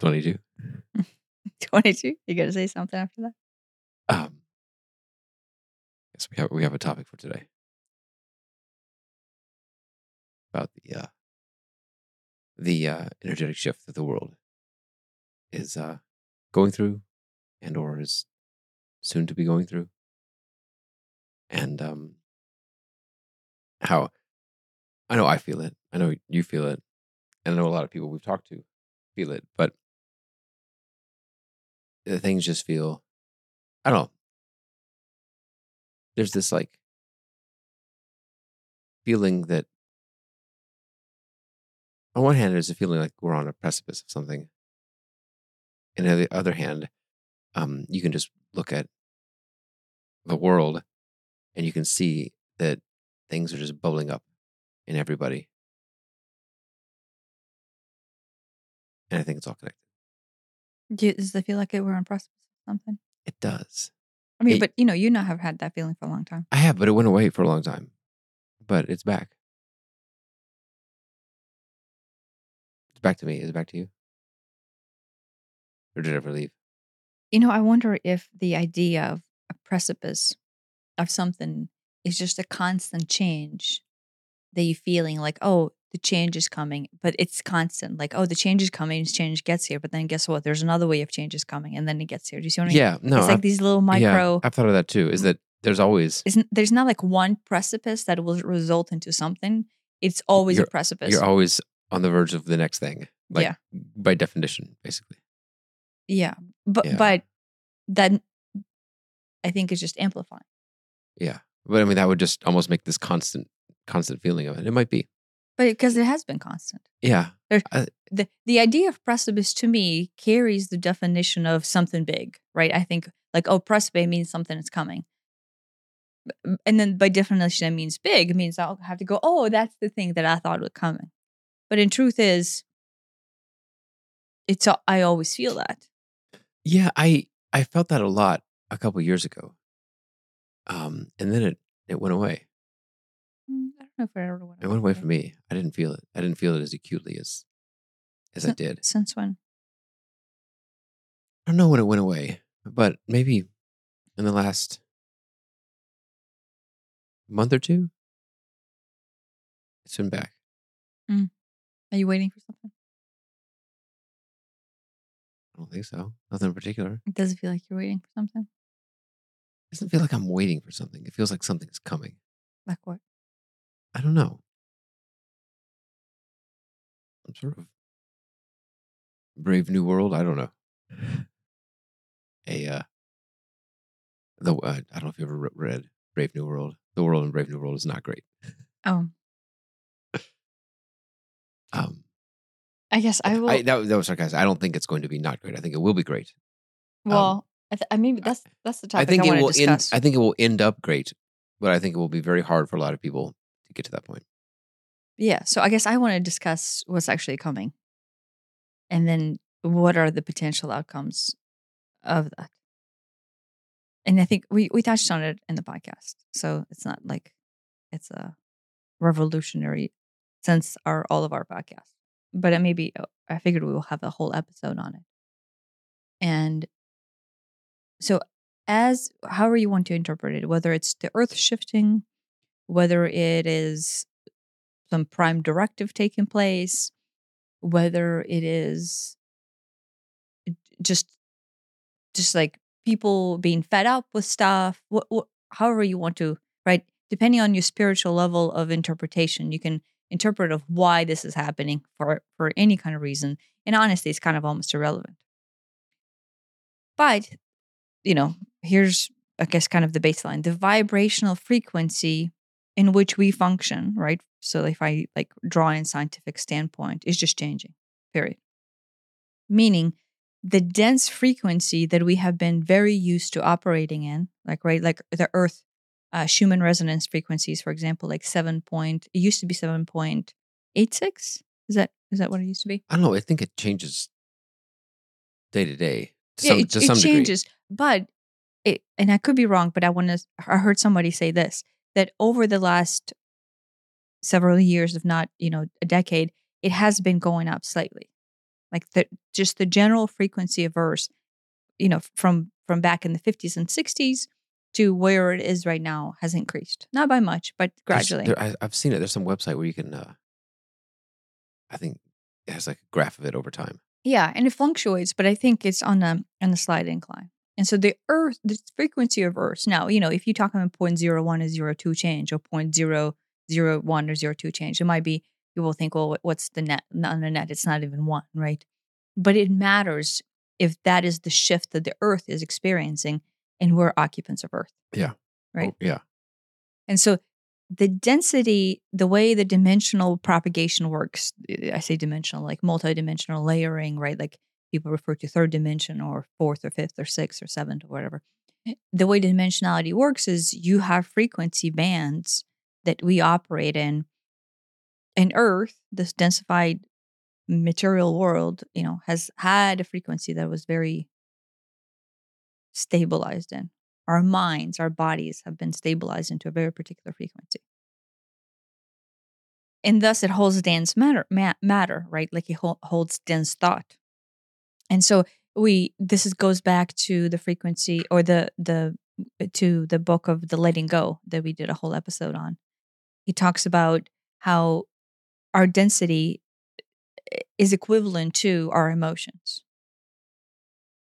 22. 22. You got to say something after that? Um, yes, we have we have a topic for today about the uh, the uh, energetic shift that the world is uh, going through, and or is soon to be going through, and um, how I know I feel it, I know you feel it, and I know a lot of people we've talked to feel it, but things just feel I don't know. There's this like feeling that on one hand there's a feeling like we're on a precipice of something. And on the other hand, um, you can just look at the world and you can see that things are just bubbling up in everybody. And I think it's all connected. Do does it feel like it, were on precipice of something? It does. I mean, It- but you know, you now have had that feeling for a long time. I have, but it went away for a long time. But it's back. It's back to me. Is it back to you? Or did it ever leave? You know, I wonder if the idea of a precipice of something is just a constant change that you're feeling like, oh, the change is coming, but it's constant. Like, oh, the change is coming, change gets here, but then guess what? There's another way of change is coming, and then it gets here. Do you see what I mean? Yeah, no. it's like I've- these little micro. yeah. I've thought of that too. Is that there's always Isn't there's not like one precipice that will result into something. It's always a precipice. you're always on the verge of the next thing. Like Yeah. by definition, basically. yeah, but Yeah. but that I think is just amplifying. Yeah. But I mean that would just almost make this constant constant feeling of it. It might be. But because it has been constant. Yeah. the the idea of precipice to me carries the definition of something big, right? I think like oh precipice means something is coming. And then by definition it means big. It means I'll have to go, oh, that's the thing that I thought was coming. But in truth is it's I always feel that. Yeah, I I felt that a lot a couple years ago. Um and then it it went away. Mm, don't know if it ever went It went away from me. I didn't feel it. I didn't feel it as acutely as as I did. Since when? I don't know when it went away, but maybe in the last month or two, it's been back. Are you waiting for something? I don't think so. Nothing in particular. It doesn't feel like you're waiting for something. It doesn't feel like I'm waiting for something. It feels like something's coming. Like what? I don't know. I'm sort of Brave New World. I don't know. A uh, the uh, I don't know if you ever read Brave New World. The world in Brave New World is not great. Oh, Um, I guess I will. I, that, that was sarcastic. I don't think it's going to be not great. I think it will be great. well, I, th- I mean that's that's the I topic I, think it will end. I think it will end up great, but I think it will be very hard for a lot of people get to that point. Yeah. So I guess I want to discuss what's actually coming. And then what are the potential outcomes of that? And I think we, we touched on it in the podcast. So it's not like it's a revolutionary since our all of our podcasts. But it maybe uh, I figured we will have a whole episode on it. And so as however you want to interpret it, whether it's the earth shifting, whether it is some prime directive taking place, whether it is just just like people being fed up with stuff, what, however you want to, right? Depending on your spiritual level of interpretation, you can interpret of why this is happening for for any kind of reason. And honestly, it's kind of almost irrelevant. But you know, here's I guess kind of the baseline: the vibrational frequency in which we function, right? So if I like draw in scientific standpoint, is just changing. Period. Meaning the dense frequency that we have been very used to operating in, like right, like the Earth uh, Schumann resonance frequencies, for example, like seven point. It used to be seven point eight six. Is that is that what it used to be? I don't know. I think it changes day to day. To yeah, some, it, to it some degree. changes, but it and I could be wrong, but I want to. I heard somebody say this that over the last several years, if not you know a decade, it has been going up slightly. like the just the general frequency of verse, you know, from from back in the 50s and 60s to where it is right now has increased. Not by much, but gradually. There, I, I've seen it. There's some website where you can. Uh, I think it has like a graph of it over time. Yeah, and it fluctuates, but I think it's on a on a slight incline. And so the Earth, the frequency of Earth. Now, you know, if you talk about 0.01 or 02 change or 0.001 or 02 change, it might be people think, well, what's the net? On the net, it's not even one, right? But it matters if that is the shift that the Earth is experiencing, and we're occupants of Earth. Yeah. Right. Oh, yeah. And so the density, the way the dimensional propagation works, I say dimensional, like multidimensional layering, right? Like people refer to third dimension or fourth or fifth or sixth or seventh or whatever. The way dimensionality works is you have frequency bands that we operate in. And Earth, this densified material world, you know, has had a frequency that was very stabilized in our minds, our bodies have been stabilized into a very particular frequency. And thus it holds dense matter, ma- matter right? Like it hol- holds dense thought. And so we this is, goes back to the frequency or the the to the book of the letting go that we did a whole episode on. He talks about how our density eh, is equivalent to our emotions.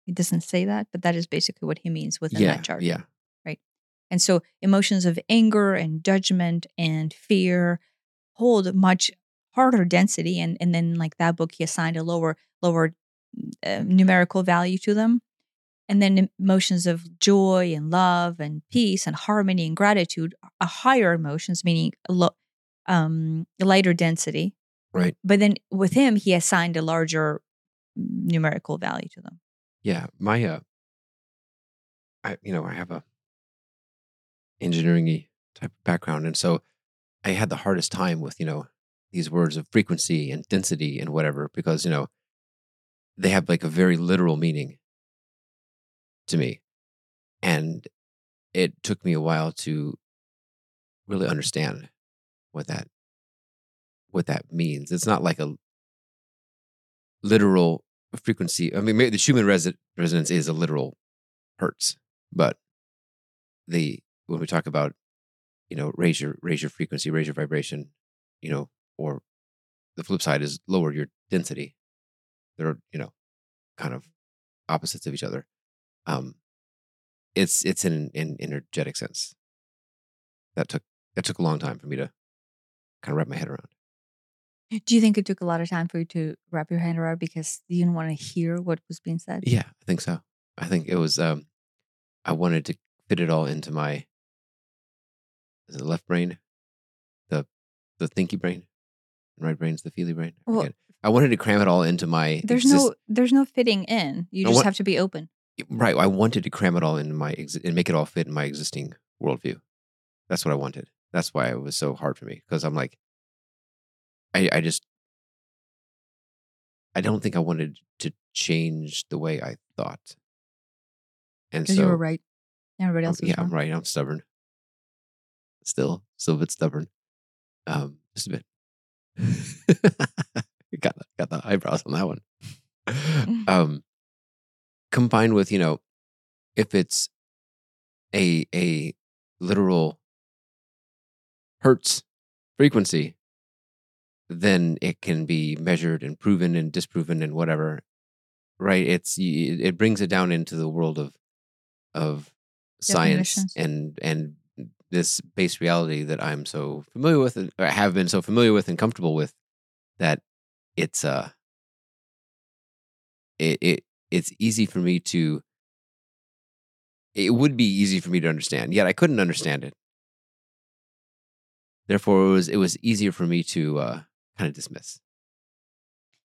He doesn't say that, but that is basically what he means within Yeah. that chart. Yeah. Right. And so emotions of anger and judgment and fear hold much harder density. And, and then like that book, he assigned a lower, lower uh, numerical value to them. And then emotions of joy and love and peace and harmony and gratitude are higher emotions, meaning a lo- um, lighter density. Right. But then with him, he assigned a larger numerical value to them. Yeah. My uh, I you know I have a engineering type of background, and so I had the hardest time with you know these words of frequency and density and whatever because you know they have like a very literal meaning to me, and it took me a while to really understand what that what that means. It's not like a literal frequency. I mean, maybe the Schumann resi- resonance is a literal hertz, but the when we talk about you know raise your raise your frequency, raise your vibration, you know, or the flip side is lower your density. They're you know kind of opposites of each other. Um, it's it's in in energetic sense. That took that took a long time for me to kind of wrap my head around. Do you think it took a lot of time for you to wrap your hand around because you didn't want to hear what was being said? Yeah, I think so. I think it was. Um, I wanted to fit it all into my is it the left brain, the the thinky brain, and right brain's the feely brain. Well. I wanted to cram it all into my. There's exist- no there's no fitting in. You I just want- have to be open. right. I wanted to cram it all into my and make it all fit in my existing worldview. That's what I wanted. That's why it was so hard for me because I'm like, I I just I don't think I wanted to change the way I thought. And so you were right. Everybody else was yeah, I'm right. I'm stubborn. Still, still a bit stubborn. Um, just a bit. got the, got the eyebrows on that one. um, combined with you know, if it's a a literal hertz frequency, then it can be measured and proven and disproven and whatever. Right? It's it brings it down into the world of of science and and this base reality that I'm so familiar with, and- or have been so familiar with and comfortable with, that it's uh, it it it's easy for me to. It would be easy for me to understand, yet I couldn't understand it. Therefore, it was it was easier for me to uh, kind of dismiss.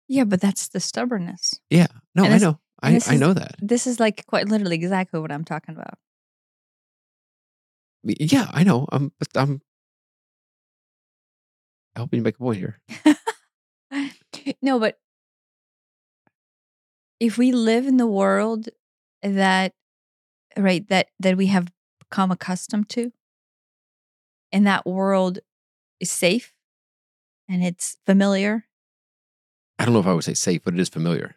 Yeah, but that's the stubbornness. Yeah, no, And I know, I I is- know that. This is like quite literally exactly what I'm talking about. Yeah, I know. I'm I'm helping you make a point here. no, but if we live in the world that right that that we have become accustomed to and that world is safe and it's familiar I don't know if I would say safe, but it is familiar.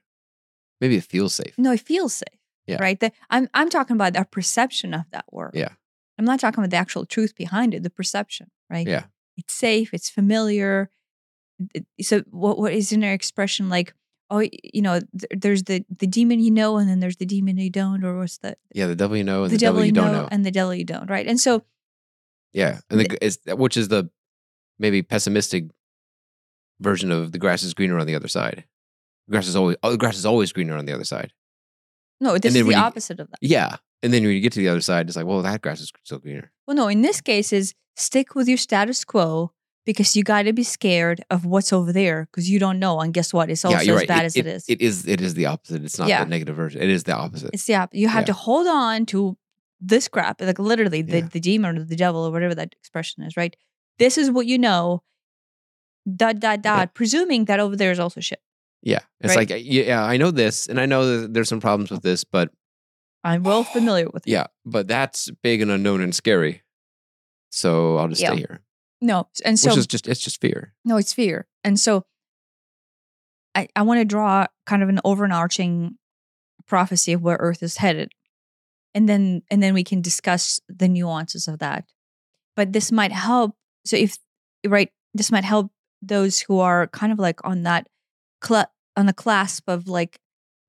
Maybe it feels safe. No, it feels safe. Yeah. Right. The, I'm I'm talking about our perception of that world. Yeah. I'm not talking about the actual truth behind it, the perception, right? Yeah. It's safe, it's familiar. So what what is in their expression like, oh, you know, th- there's the the demon you know, and then there's the demon you don't, or what's the Yeah, the devil you know and the, the, devil, you don't know. and the devil you don't, right? And so Yeah, and the, is uh, which is the maybe pessimistic version of the grass is greener on the other side. The grass is always oh, the grass is always greener on the other side. no, this is the you- opposite of that. Yeah, and then when you get to the other side, it's like, well, that grass is still greener. Well, no, in this case is stick with your status quo because you got to be scared of what's over there because you don't know. And guess what? It's also yeah, as right. bad it, as it is. It is. It is the opposite. It's not Yeah. the negative version. It is the opposite. It's the opposite. You have Yeah. to hold on to this crap, like literally the, the demon or the devil or whatever that expression is, right? This is what you know. Dot dot dot. Yeah. Presuming that over there is also shit. yeah, it's Right. like yeah, I know this, and I know that there's some problems with this, but I'm well familiar with it. yeah, but that's big and unknown and scary. So I'll just Yeah. stay here, No, and so which is just it's just fear. No, it's fear. And so I, I want to draw kind of an overarching prophecy of where Earth is headed. And then and then we can discuss the nuances of that. But this might help. So if right, this might help those who are kind of like on that cl- on the clasp of like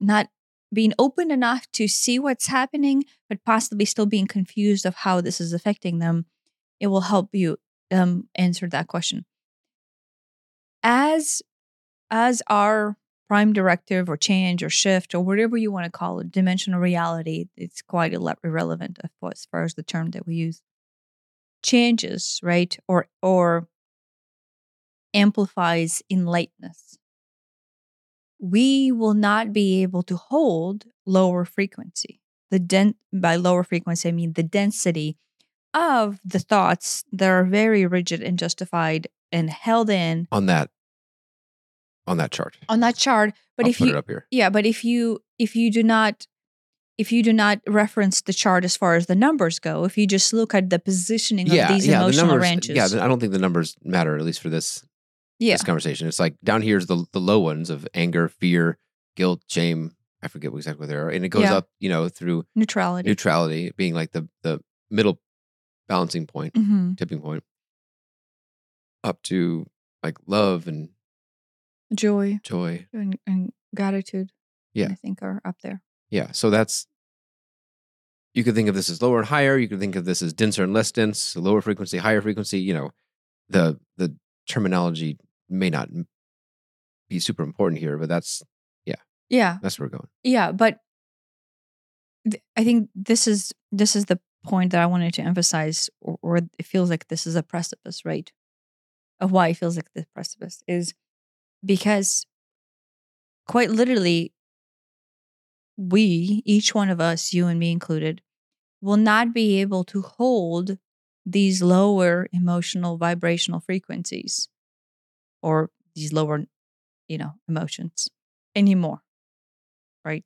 not being open enough to see what's happening, but possibly still being confused of how this is affecting them. It will help you um, answer that question. As as our prime directive or change or shift or whatever you want to call it dimensional reality it's quite irre- irrelevant as far as the term that we use changes right or or amplifies in lightness we will not be able to hold lower frequency. The den- by lower frequency i mean the density of the thoughts that are very rigid and justified and held in on that on that chart. on that chart but I'll if put you it up here. yeah but if you if you do not if you do not reference the chart as far as the numbers go if you just look at the positioning Yeah, of these yeah. The emotional numbers. ranges Yeah, I don't think the numbers matter at least for this yeah this conversation. It's like down here's the the low ones of anger, fear, guilt, shame. I forget exactly what they are, and it goes Yeah. up, you know, through neutrality neutrality being like the the middle balancing point, hmm tipping point, up to like love and joy joy. and, and gratitude Yeah. i think are up there Yeah, so that's you could think of this as lower and higher. You could think of this as denser and less dense, lower frequency, higher frequency. You know, the the terminology may not be super important here, but that's yeah, yeah that's where we're going. yeah but th- i think this is this is the point that i wanted to emphasize or, or it feels like this is a precipice right? Of why it feels like this precipice is because quite literally we each one of us you and me included will not be able to hold these lower emotional vibrational frequencies or these lower you know emotions anymore right?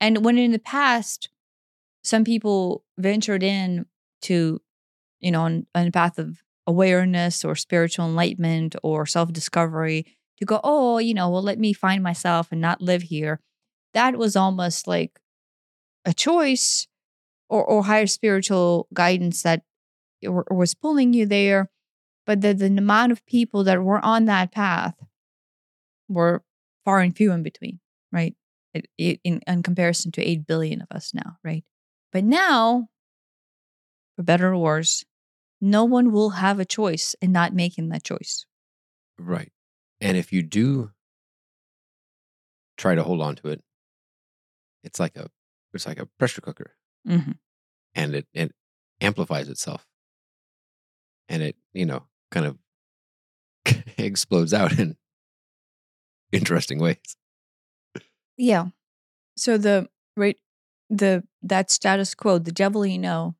And when in the past some people ventured in to you know on, on a path of awareness or spiritual enlightenment or self-discovery to go oh you know well let me find myself and not live here. That was almost like a choice or, or higher spiritual guidance that or, or was pulling you there but the, the amount of people that were on that path were far and few in between right? It, it, in, in comparison to 8 billion of us now right but now for better or worse no one will have a choice in not making that choice Right. And if you do try to hold on to it, it's like a it's like a pressure cooker Mhm. and it it amplifies itself. And it, you know, kind of explodes out in interesting ways. Yeah. So the right the that status quo, the devil you know,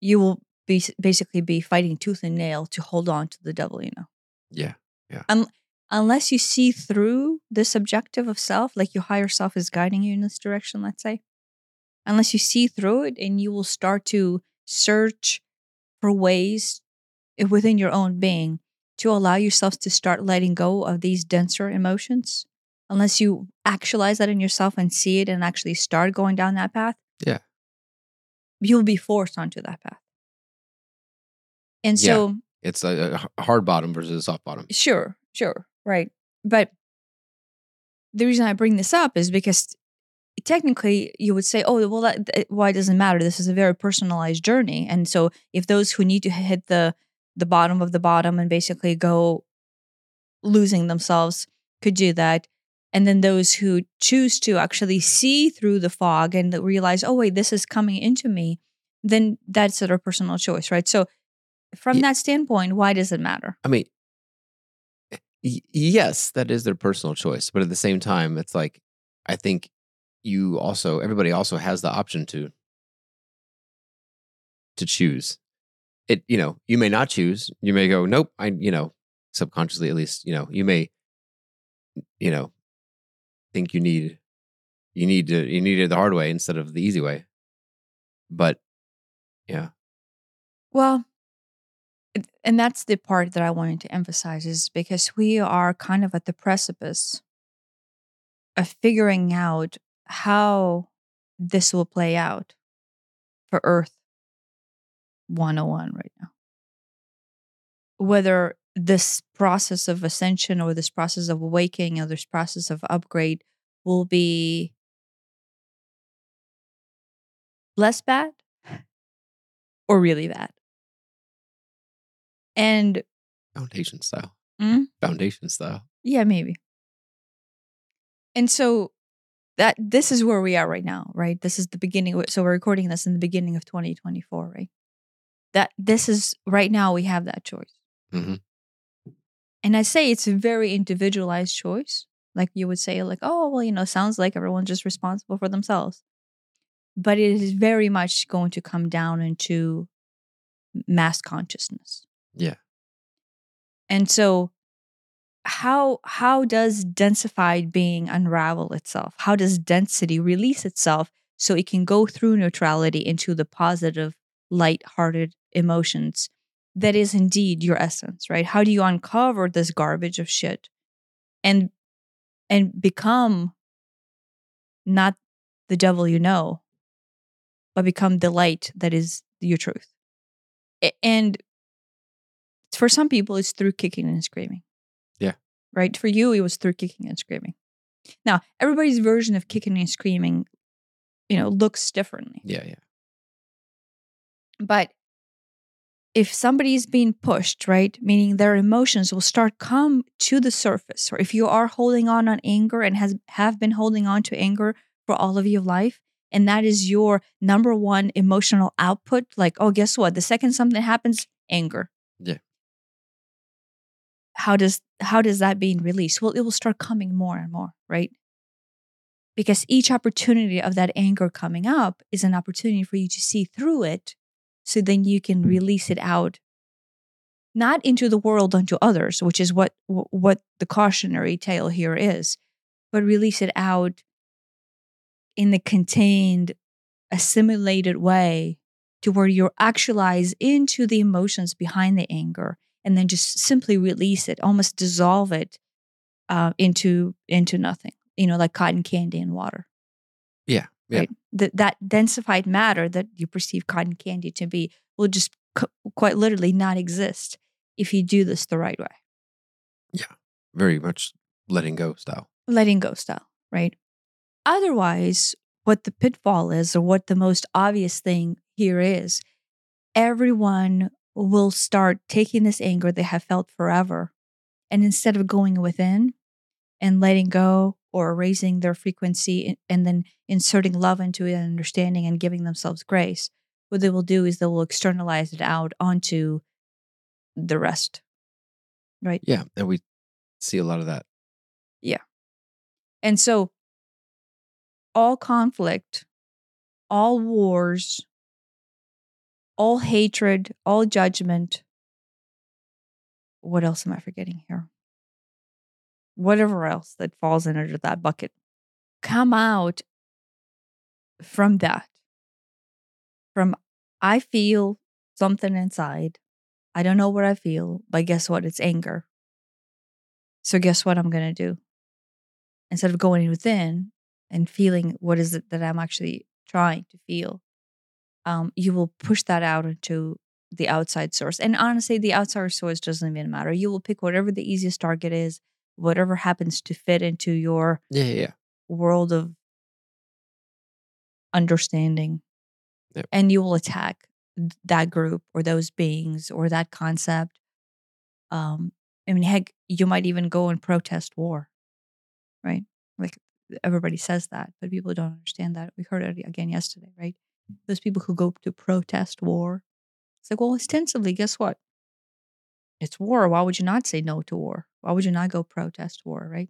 you will be basically be fighting tooth and nail to hold on to the devil you know. Yeah. Yeah. Um, unless you see through this objective of self, like your higher self is guiding you in this direction, let's say. Unless you see through it and you will start to search for ways within your own being to allow yourselves to start letting go of these denser emotions unless you actualize that in yourself and see it and actually start going down that path. Yeah. You'll be forced onto that path. And Yeah. so, It's a hard bottom versus a soft bottom. sure, sure, right. But the reason I bring this up is because technically you would say, oh, well, that, that- why doesn't matter? This is a very personalized journey. And so if those who need to hit the the bottom of the bottom and basically go losing themselves could do that. And then those who choose to actually see through the fog and realize, oh, wait, this is coming into me, then that's their personal choice, right? So, from Ye- that standpoint, why does it matter? I mean, eh, y- yes, that is their personal choice, but at the same time, it's like I think you also everybody also has the option to to choose. It you know you may not choose. You may go nope. I you know subconsciously at least you know you may you know think you need you need to you need it the hard way instead of the easy way. But yeah, Well, and that's the part that I wanted to emphasize is because we are kind of at the precipice of figuring out how this will play out for Earth 101 right now. Whether this process of ascension or this process of awakening or this process of upgrade will be less bad or really bad. And foundation style. Mm? Foundation style. yeah, maybe. And so that this is where we are right now, right? This is the beginning. So we're recording this in the beginning of 2024, right? That this is right now we have that choice. hmm And I say it's a very individualized choice. Like you would say, like, oh, well, you know, sounds like everyone's just responsible for themselves. But it is very much going to come down into mass consciousness. Yeah. And so how how does densified being unravel itself? How does density release itself so it can go through neutrality into the positive, light-hearted emotions that is indeed your essence, right? How do you uncover this garbage of shit and and become not the devil you know, but become the light that is your truth. And for some people, it's through kicking and screaming. Yeah. Right. For you, it was through kicking and screaming. Now, everybody's version of kicking and screaming, you know, looks differently. Yeah, yeah. But if somebody is being pushed, right, meaning their emotions will start come to the surface, or if you are holding on on anger and has have been holding on to anger for all of your life, and that is your number one emotional output, like, oh, guess what? The second something happens, anger. Yeah. How does how does that being released? Well, it will start coming more and more, right? Because each opportunity of that anger coming up is an opportunity for you to see through it so then you can release it out. Not into the world unto others which is what what the cautionary tale here is but release it out in the contained assimilated way to where you're actualize into the emotions behind the anger and then just simply release it almost dissolve it uh, into into nothing you know like cotton candy in water. Yeah. Yeah. right? That that densified matter that you perceive cotton candy to be will just c- quite literally not exist if you do this the right way, Yeah, Very much letting go style. letting go style, right? Otherwise, what the pitfall is, or what the most obvious thing here is, everyone will start taking this anger they have felt forever, and instead of going within and letting go or raising their frequency and then inserting love into it and understanding and giving themselves grace, what they will do is they will externalize it out onto the rest. Right. Yeah. And we see a lot of that. Yeah. And so all conflict, all wars, all hatred, all judgment. What else am I forgetting here? Whatever else that falls under that bucket come out from that. From I feel something inside. I don't know what I feel, but guess what? It's anger. So guess what I'm gonna do? Instead of going within and feeling what is it that I'm actually trying to feel, um, you will push that out into the outside source. And honestly, the outside source doesn't even matter. You will pick whatever the easiest target is, whatever happens to fit into your Yeah, yeah, world of understanding. Yep. And you will attack that group or those beings or that concept. Um, I mean, heck, you might even go and protest war, right? Like everybody says that, but people don't understand that. We heard it again yesterday, right? Those people who go to protest war. It's like, well, ostensibly, guess what? It's war. Why would you not say no to war? Why would you not go protest war, right?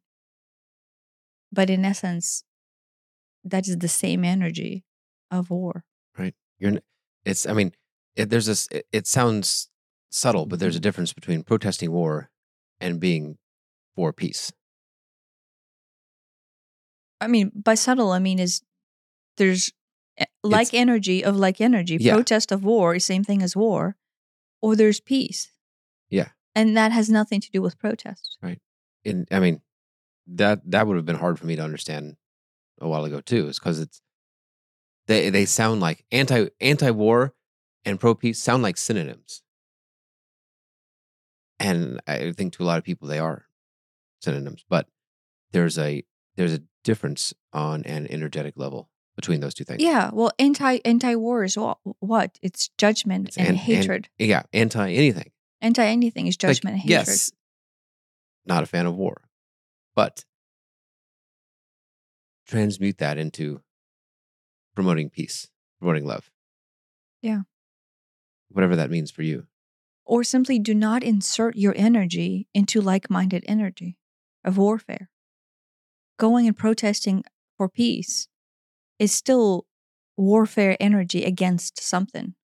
But in essence, that is the same energy of war. Right. You're. It's. I mean, it, there's this. It, it sounds subtle, but there's a mm-hmm. difference between protesting war and being for peace. I mean, by subtle, I mean is there's e- like energy of like energy. Yeah. Protest of war is same thing as war, or there's peace. Yeah. and that has nothing to do with protest. Right. And I mean, that that would have been hard for me to understand a while ago too, is because it's they they sound like anti anti war and pro peace sound like synonyms, and I think to a lot of people they are synonyms, but there's a there's a difference on an energetic level between those two things. Yeah, well, anti anti war is what? What? It's judgment It's and an- an- hatred. yeah, anti anything. Anti anything is It's like, judgment and hatred. Yes, not a fan of war, but transmute that into promoting peace, promoting love. Yeah. Whatever that means for you. or simply do not insert your energy into like-minded energy of warfare. Going and protesting for peace is still warfare energy against something.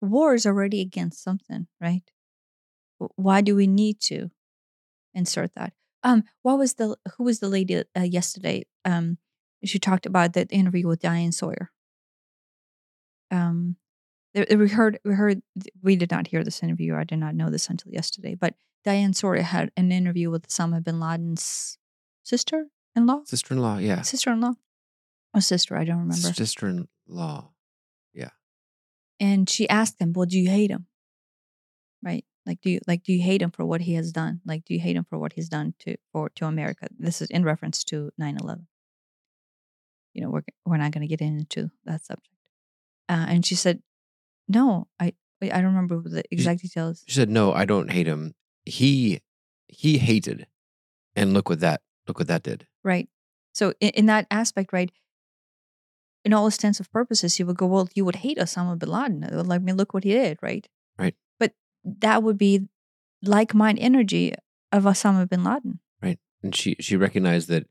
War is already against something, right? Why do we need to insert that? Um, what was the who was the lady uh, yesterday? Um, she talked about the interview with Diane Sawyer. Um, we heard we heard we did not hear this interview. I did not know this until yesterday. But Diane Sawyer had an interview with Osama bin Laden's sister-in-law, Sister-in-law, yeah. sister-in-law, or sister. I don't remember. Sister-in-law. Yeah. And she asked him, "Well, do you hate him? Right? Like, do you like do you hate him for what he has done? Like, do you hate him for what he's done to for to America? This is in reference to 9-11. You know, we're we're not going to get into that subject. Uh, and she said, "No, I I don't remember the exact details. She said, "No, I don't hate him. He he hated, and look what that look what that did." Right. So in, in that aspect, right, in all extensive purposes, you would go, well, you would hate Osama bin Laden. Like, I mean, look what he did, right? Right. That would be like mind energy of Osama bin Laden. Right. And she she recognized that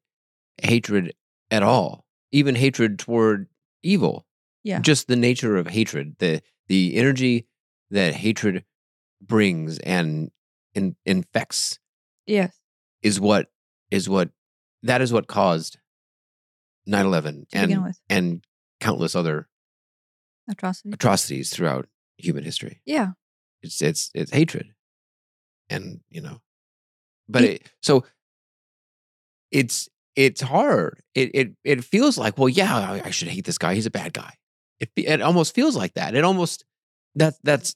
hatred at all, even hatred toward evil, Yeah. just the nature of hatred, the the energy that hatred brings and in, infects Yes. is what is what that is what caused 9/11 and and countless other atrocities. atrocities throughout human history. Yeah. It's it's it's hatred, and you know, but It- so it's it's hard. It it it feels like well, yeah, I, should hate this guy. He's a bad guy. It it almost feels like that. It almost that that's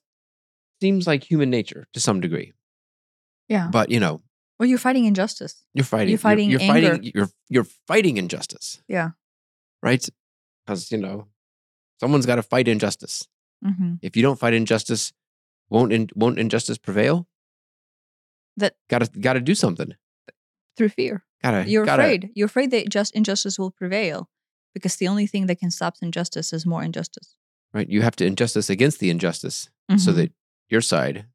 seems like human nature to some degree. Yeah. But you know, Well, you're fighting injustice. you're fighting. fighting You're, anger. fighting. You're you're fighting injustice. Yeah. Right. Because you know, someone's got to fight injustice. hmm If you don't fight injustice, won't in, won't injustice prevail? That Got to got to do something. through fear. Got to. You're gotta, afraid. You're afraid that just injustice will prevail because the only thing that can stop injustice is more injustice. Right. You have to injustice against the injustice, so Mhm. that your side,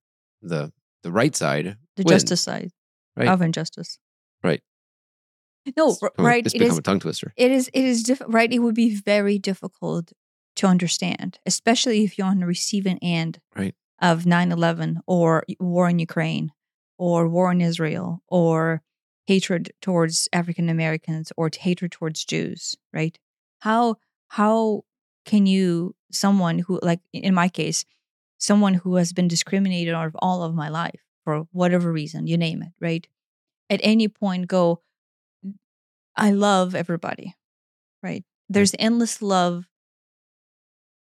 the the right side, the wins. justice side Right. of injustice. Right. No, It's become- right. It's It become is. a tongue twister. It is. It is diff- right. It would be very difficult to understand, especially if you're on the receiving end Right. Of 9/11 or war in Ukraine or war in Israel or hatred towards African Americans or hatred towards Jews. Right? How how can you someone who like in my case someone who has been discriminated of all of my life for whatever reason, you name it, right? At any point, go, I love everybody, right? Hmm. There's endless love.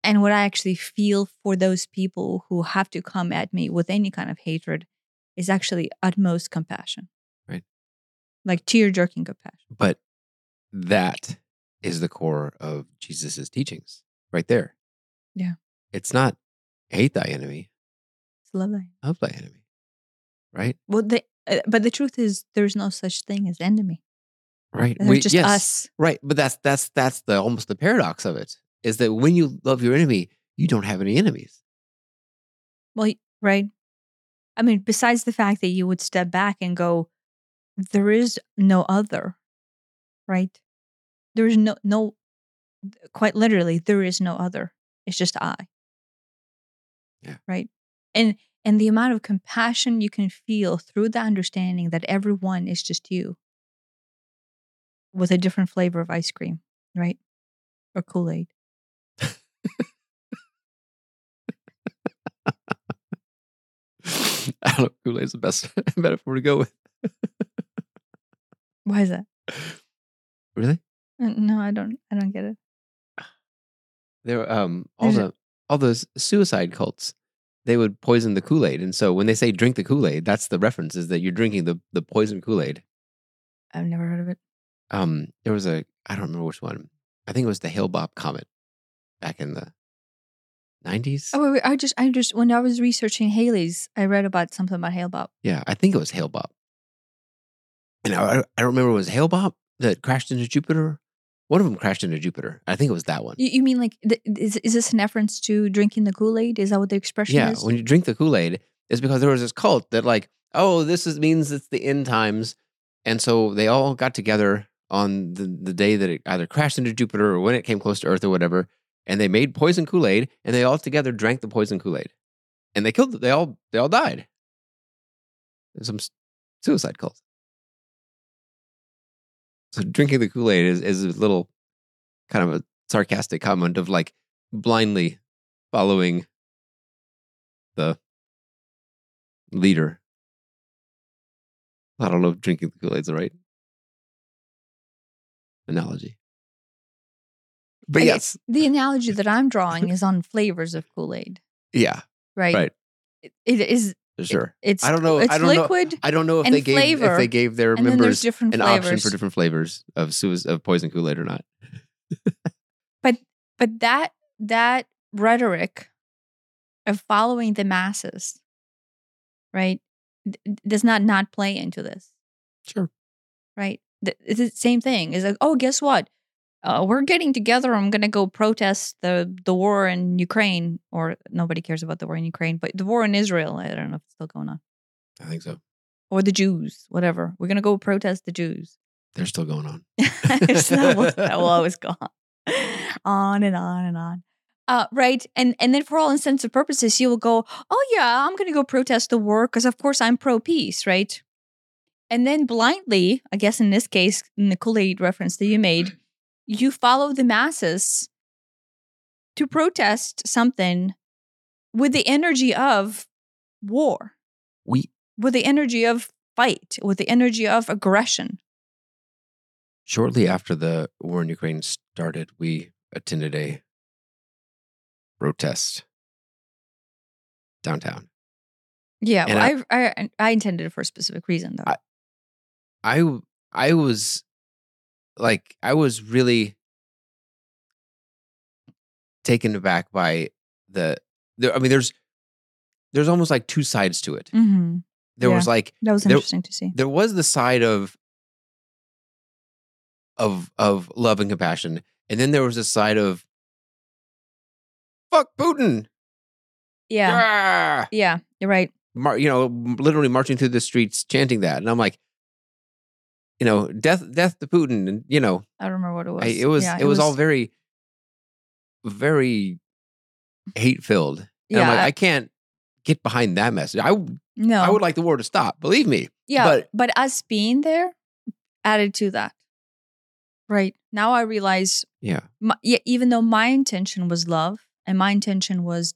And what I actually feel for those people who have to come at me with any kind of hatred is actually utmost compassion. Right. Like tear jerking compassion. But that is the core of Jesus's teachings right there. Yeah. It's not hate thy enemy, It's lovely. love thy enemy. Right? Well, the, uh, but the truth is, there's no such thing as enemy. Right. We- just yes, us. Right. But that's that's that's the almost the paradox of it is that when you love your enemy, you don't have any enemies. Well, right. I mean, besides the fact that you would step back and go, there is no other, right? There is no, no, quite literally, there is no other. It's just I. Yeah. Right. And, and the amount of compassion you can feel through the understanding that everyone is just you with a different flavor of ice cream, right? Or Kool Aid. I don't know. Kool Aid is the best metaphor to go with. Why is that? Really? Uh, No, I don't, I don't get it. There, um, all There's a- the all those suicide cults, they would poison the Kool Aid, and so when they say drink the Kool Aid, that's the reference is that you're drinking the the poison Kool Aid. I've never heard of it. Um, there was a I don't remember which one. I think it was the Hale Bopp comet back in the nineties. Oh, wait, wait, I just, I just, when I was researching Halley's, I read about something about Hale Bopp. Yeah, I think it was Hale Bopp. And I, I remember it was Hale Bopp that crashed into Jupiter. One of them crashed into Jupiter. I think it was that one. You, you mean like, th- is, is this an reference to drinking the Kool Aid? Is that what the expression Yeah, is? when you drink the Kool Aid, it's because there was this cult that like, oh, this is means it's the end times, and so they all got together on the, the day that it either crashed into Jupiter or when it came close to Earth or whatever, and they made poison Kool Aid, and they all together drank the poison Kool Aid, and they killed. They all they all died. Some suicide cult. So drinking the Kool Aid is is a little kind of a sarcastic comment of like blindly following the leader. I don't know if drinking the Kool Aid's the right analogy. But I- yes, the analogy that I'm drawing is on flavors of Kool Aid, yeah, right? Right. It, it is. sure. It's. I don't know. It's I don't know. liquid, I don't know if they gave if they gave their and then there's members an flavors. option for different flavors of of poison Kool Aid or not. but but that that rhetoric of following the masses, right, does not not play into this. Sure. right? It's the same thing. It's like, oh, guess what? Uh, we're getting together. I'm going to go protest the the war in Ukraine, or nobody cares about the war in Ukraine, but the war in Israel. I don't know if it's still going on, I think so. or the Jews, whatever. We're going to go protest the Jews. They're still going on. It's- that, will, that will always go on, on and on and on. Uh, right, and and then for all intents and purposes, you will go, oh yeah, I'm going to go protest the war because of course I'm pro peace, right? And then blindly, I guess in this case, in the Kool Aid reference that you made, you follow the masses to protest something with the energy of war, We with the energy of fight, with the energy of aggression. shortly after the war in Ukraine started, we attended a protest downtown. Yeah, well, I, I I intended it for a specific reason though. I I was like I was really taken aback by the there I mean there's there's almost like two sides to it. hmm There was like That was There- interesting to see. there was the side of of of love and compassion and then there was a side of fuck Putin. Yeah, Ah! yeah, you're right. Mar- you know, literally marching through the streets chanting that and I'm like you know, death death to Putin and you know, I don't remember what it was. I, it was Yeah, it, was, all very very hate filled. And yeah. I'm like, I- I can't get behind that message. I no, I would like the war to stop. Believe me. yeah, but- but, us being there added to that. Right now, I realize, Yeah. my, yeah, even though my intention was love and my intention was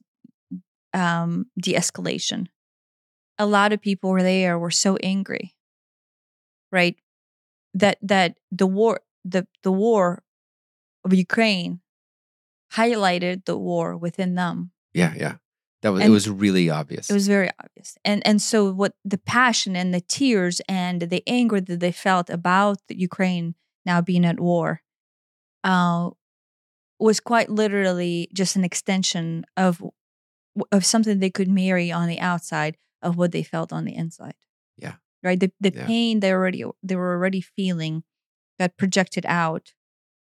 um, de-escalation. A lot of people were there were so angry, right? That that the war the the war of Ukraine highlighted the war within them. Yeah, yeah. That was it was really obvious. It was very obvious. And and so what the passion and the tears and the anger that they felt about Ukraine now being at war uh, was quite literally just an extension of of something they could marry on the outside of what they felt on the inside. Yeah. Right? The the Yeah. pain they already they were already feeling got projected out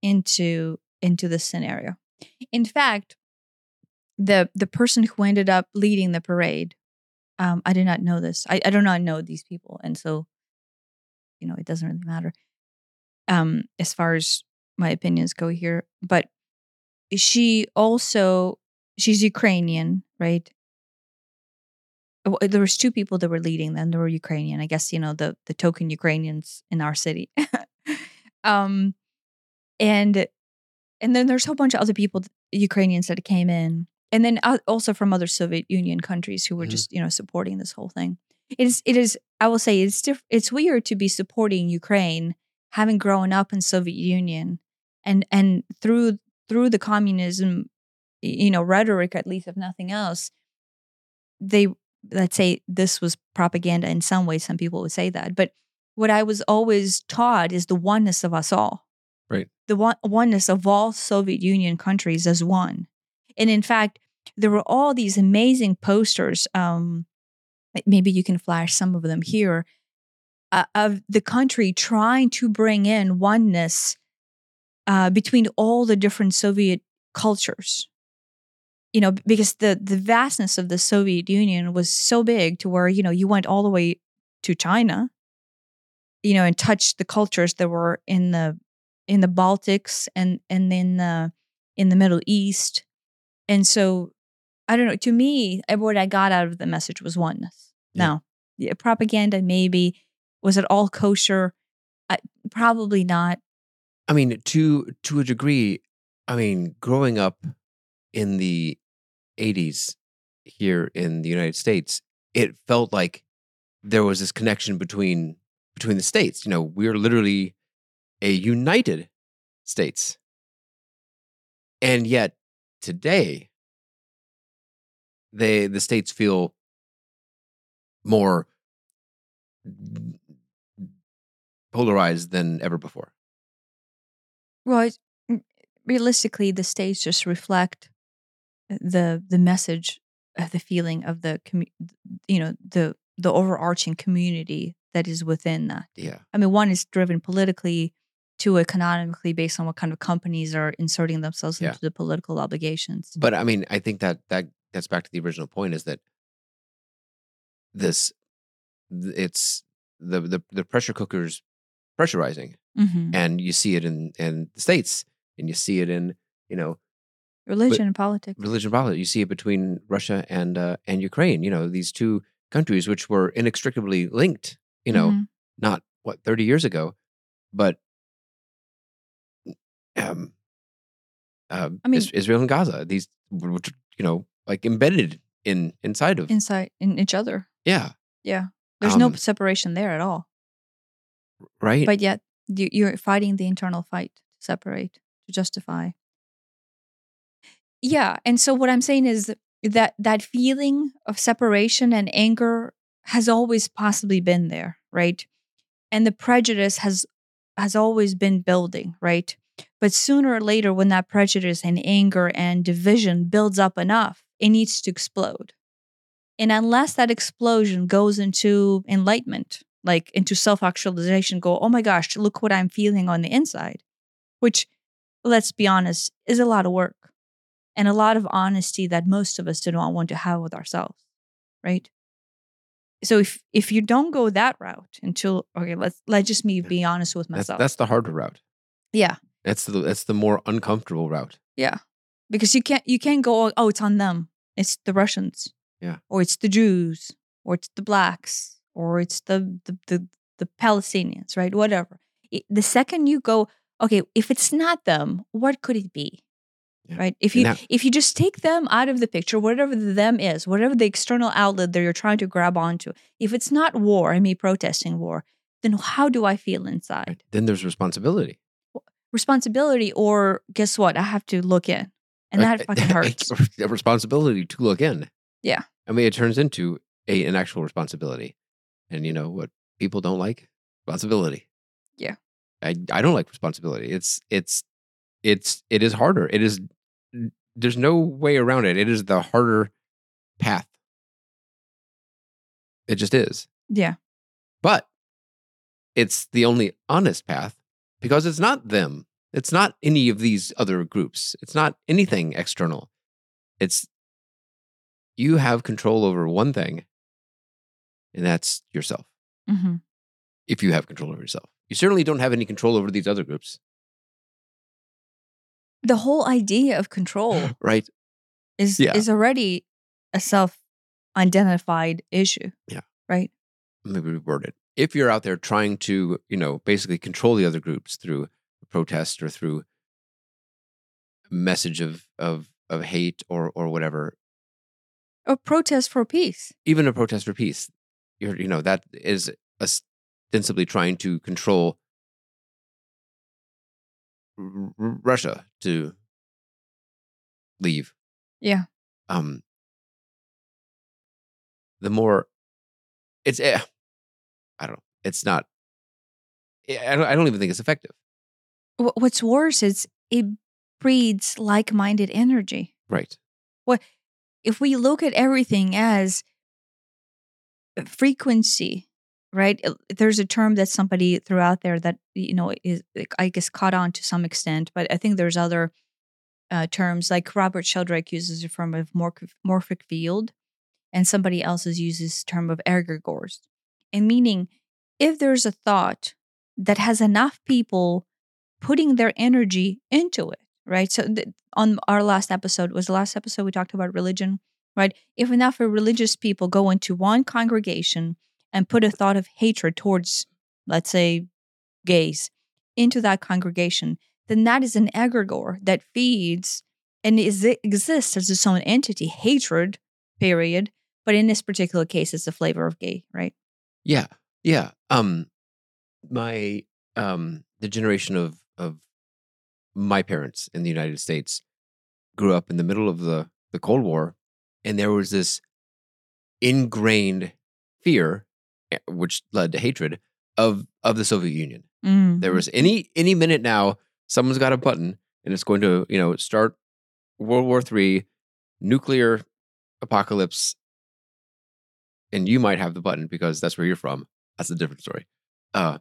into into the scenario. In fact, the the person who ended up leading the parade, um, I did not know this. I, I do not know these people, and so you know it doesn't really matter um, as far as my opinions go here. But she also she's Ukrainian, right? There was two people that were leading them. They were Ukrainian. I guess you know the the token Ukrainians in our city. um, and and then there's a whole bunch of other people, Ukrainians that came in, and then uh, also from other Soviet Union countries who were Mhm. just you know supporting this whole thing. It is it is I will say it's diff- it's weird to be supporting Ukraine having grown up in Soviet Union and and through through the communism you know rhetoric at least if nothing else they let's say this was propaganda in some ways some people would say that but what I was always taught is the oneness of us all Right. the one, oneness of all Soviet Union countries as one. And in fact, there were all these amazing posters. Um, maybe you can flash some of them here uh, of the country trying to bring in oneness uh, between all the different Soviet cultures. You know, because the the vastness of the Soviet Union was so big to where you know you went all the way to China, you know, and touched the cultures that were in the in the Baltics and and in the in the Middle East, and so I don't know. To me, uh, what I got out of the message was oneness. Yeah. Now, yeah, propaganda maybe was it all kosher? I, probably not. I mean, to to a degree, I mean, growing up in the '80s here in the United States, it felt like there was this connection between between the states. You know, we're literally a united states, and yet today, they the states feel more polarized than ever before. It's- mm, realistically, the states just reflect the the message of the feeling of the you know the the overarching community that is within that. Yeah. I mean, one is driven politically, two economically based on what kind of companies are inserting themselves Yeah. into the political obligations. But I mean, I think that that gets back to the original point is that this it's the the, the pressure cookers pressurizing, hmm and you see it in in the states, and you see it in you know Religion and politics. religion and politics. You see it between Russia and uh, and Ukraine. You know these two countries which were inextricably linked. You know, Mhm. not what thirty years ago, but um, um I mean- Israel and Gaza. These were were, you know like embedded in inside of inside in each other. yeah Yeah, there's no Um, separation there at all. right But yet you, you're fighting the internal fight to separate to justify. Yeah, and so what I'm saying is that that feeling of separation and anger has always possibly been there, right? And the prejudice has has always been building, right? But sooner or later, when that prejudice and anger and division builds up enough, it needs to explode. And unless that explosion goes into enlightenment, like into self actualization, go, oh my gosh, look what I'm feeling on the inside, which, let's be honest, is a lot of work and a lot of honesty that most of us do not want to have with ourselves, right? So if if you don't go that route until okay, let's let's just me be honest with that's myself. that's the harder route yeah, that's the that's the more uncomfortable route yeah, because you can't you can't go oh, oh it's on them, it's the Russians, Yeah. or it's the Jews, or it's the blacks, or it's the the the, the Palestinians, right? Whatever. It- the second you go okay, if it's not them, what could it be? Yeah. right? If you now- if you just take them out of the picture, whatever the them is, whatever the external outlet that you're trying to grab onto, if it's not war and me protesting war, then how do I feel inside? Then there's responsibility. Responsibility, or guess what? I have to look in, and Right? that fucking hurts. A responsibility to look in. Yeah. I mean, it turns into a an actual responsibility, and you know what people don't like responsibility. Yeah. I I don't like responsibility. It's it's it's it is harder. It is there's no way around it. It is the harder path. It just is. Yeah, But it's the only honest path because it's not them. It's not any of these other groups. It's not anything external. It's you have control over one thing, and that's yourself. hmm If you have control over yourself, you certainly don't have any control over these other groups, the whole idea of control right? is Yeah. is already a self-identified issue. Yeah. right. Maybe reword it. If you're out there trying to, you know, basically control the other groups through protest or through message of of of hate or or whatever, a protest for peace. even a protest for peace, you're, you know, that is ostensibly trying to control R- Russia to leave. Yeah. Um, the more it's, eh, I don't know, it's not, eh, I don't, I don't even think it's effective. What's worse is it breeds like-minded energy. Right. What if we look at everything as frequency, right? There's a term that somebody threw out there that you know is I guess caught on to some extent, but I think there's other uh, terms like Rupert Sheldrake uses a term of morph- morphic field, and somebody else uses the term of egregores, and meaning if there's a thought that has enough people putting their energy into it, right? So th- on our last episode was the last episode we talked about religion, right? If enough religious people go into one congregation and put a thought of hatred towards, let's say, gays into that congregation, then that is an egregore that feeds and is exists as its own entity, hatred, period. But in this particular case, it's the flavor of gay, right? Yeah. Yeah. Um, my, um, the generation of, of my parents in the United States grew up in the middle of the, the Cold War, and there was this ingrained fear, which led to hatred of of the Soviet Union. Mm. There was any any minute now, someone's got a button, and it's going to you know start World War Three, nuclear apocalypse, and you might have the button because that's where you're from. That's a different story. Uh,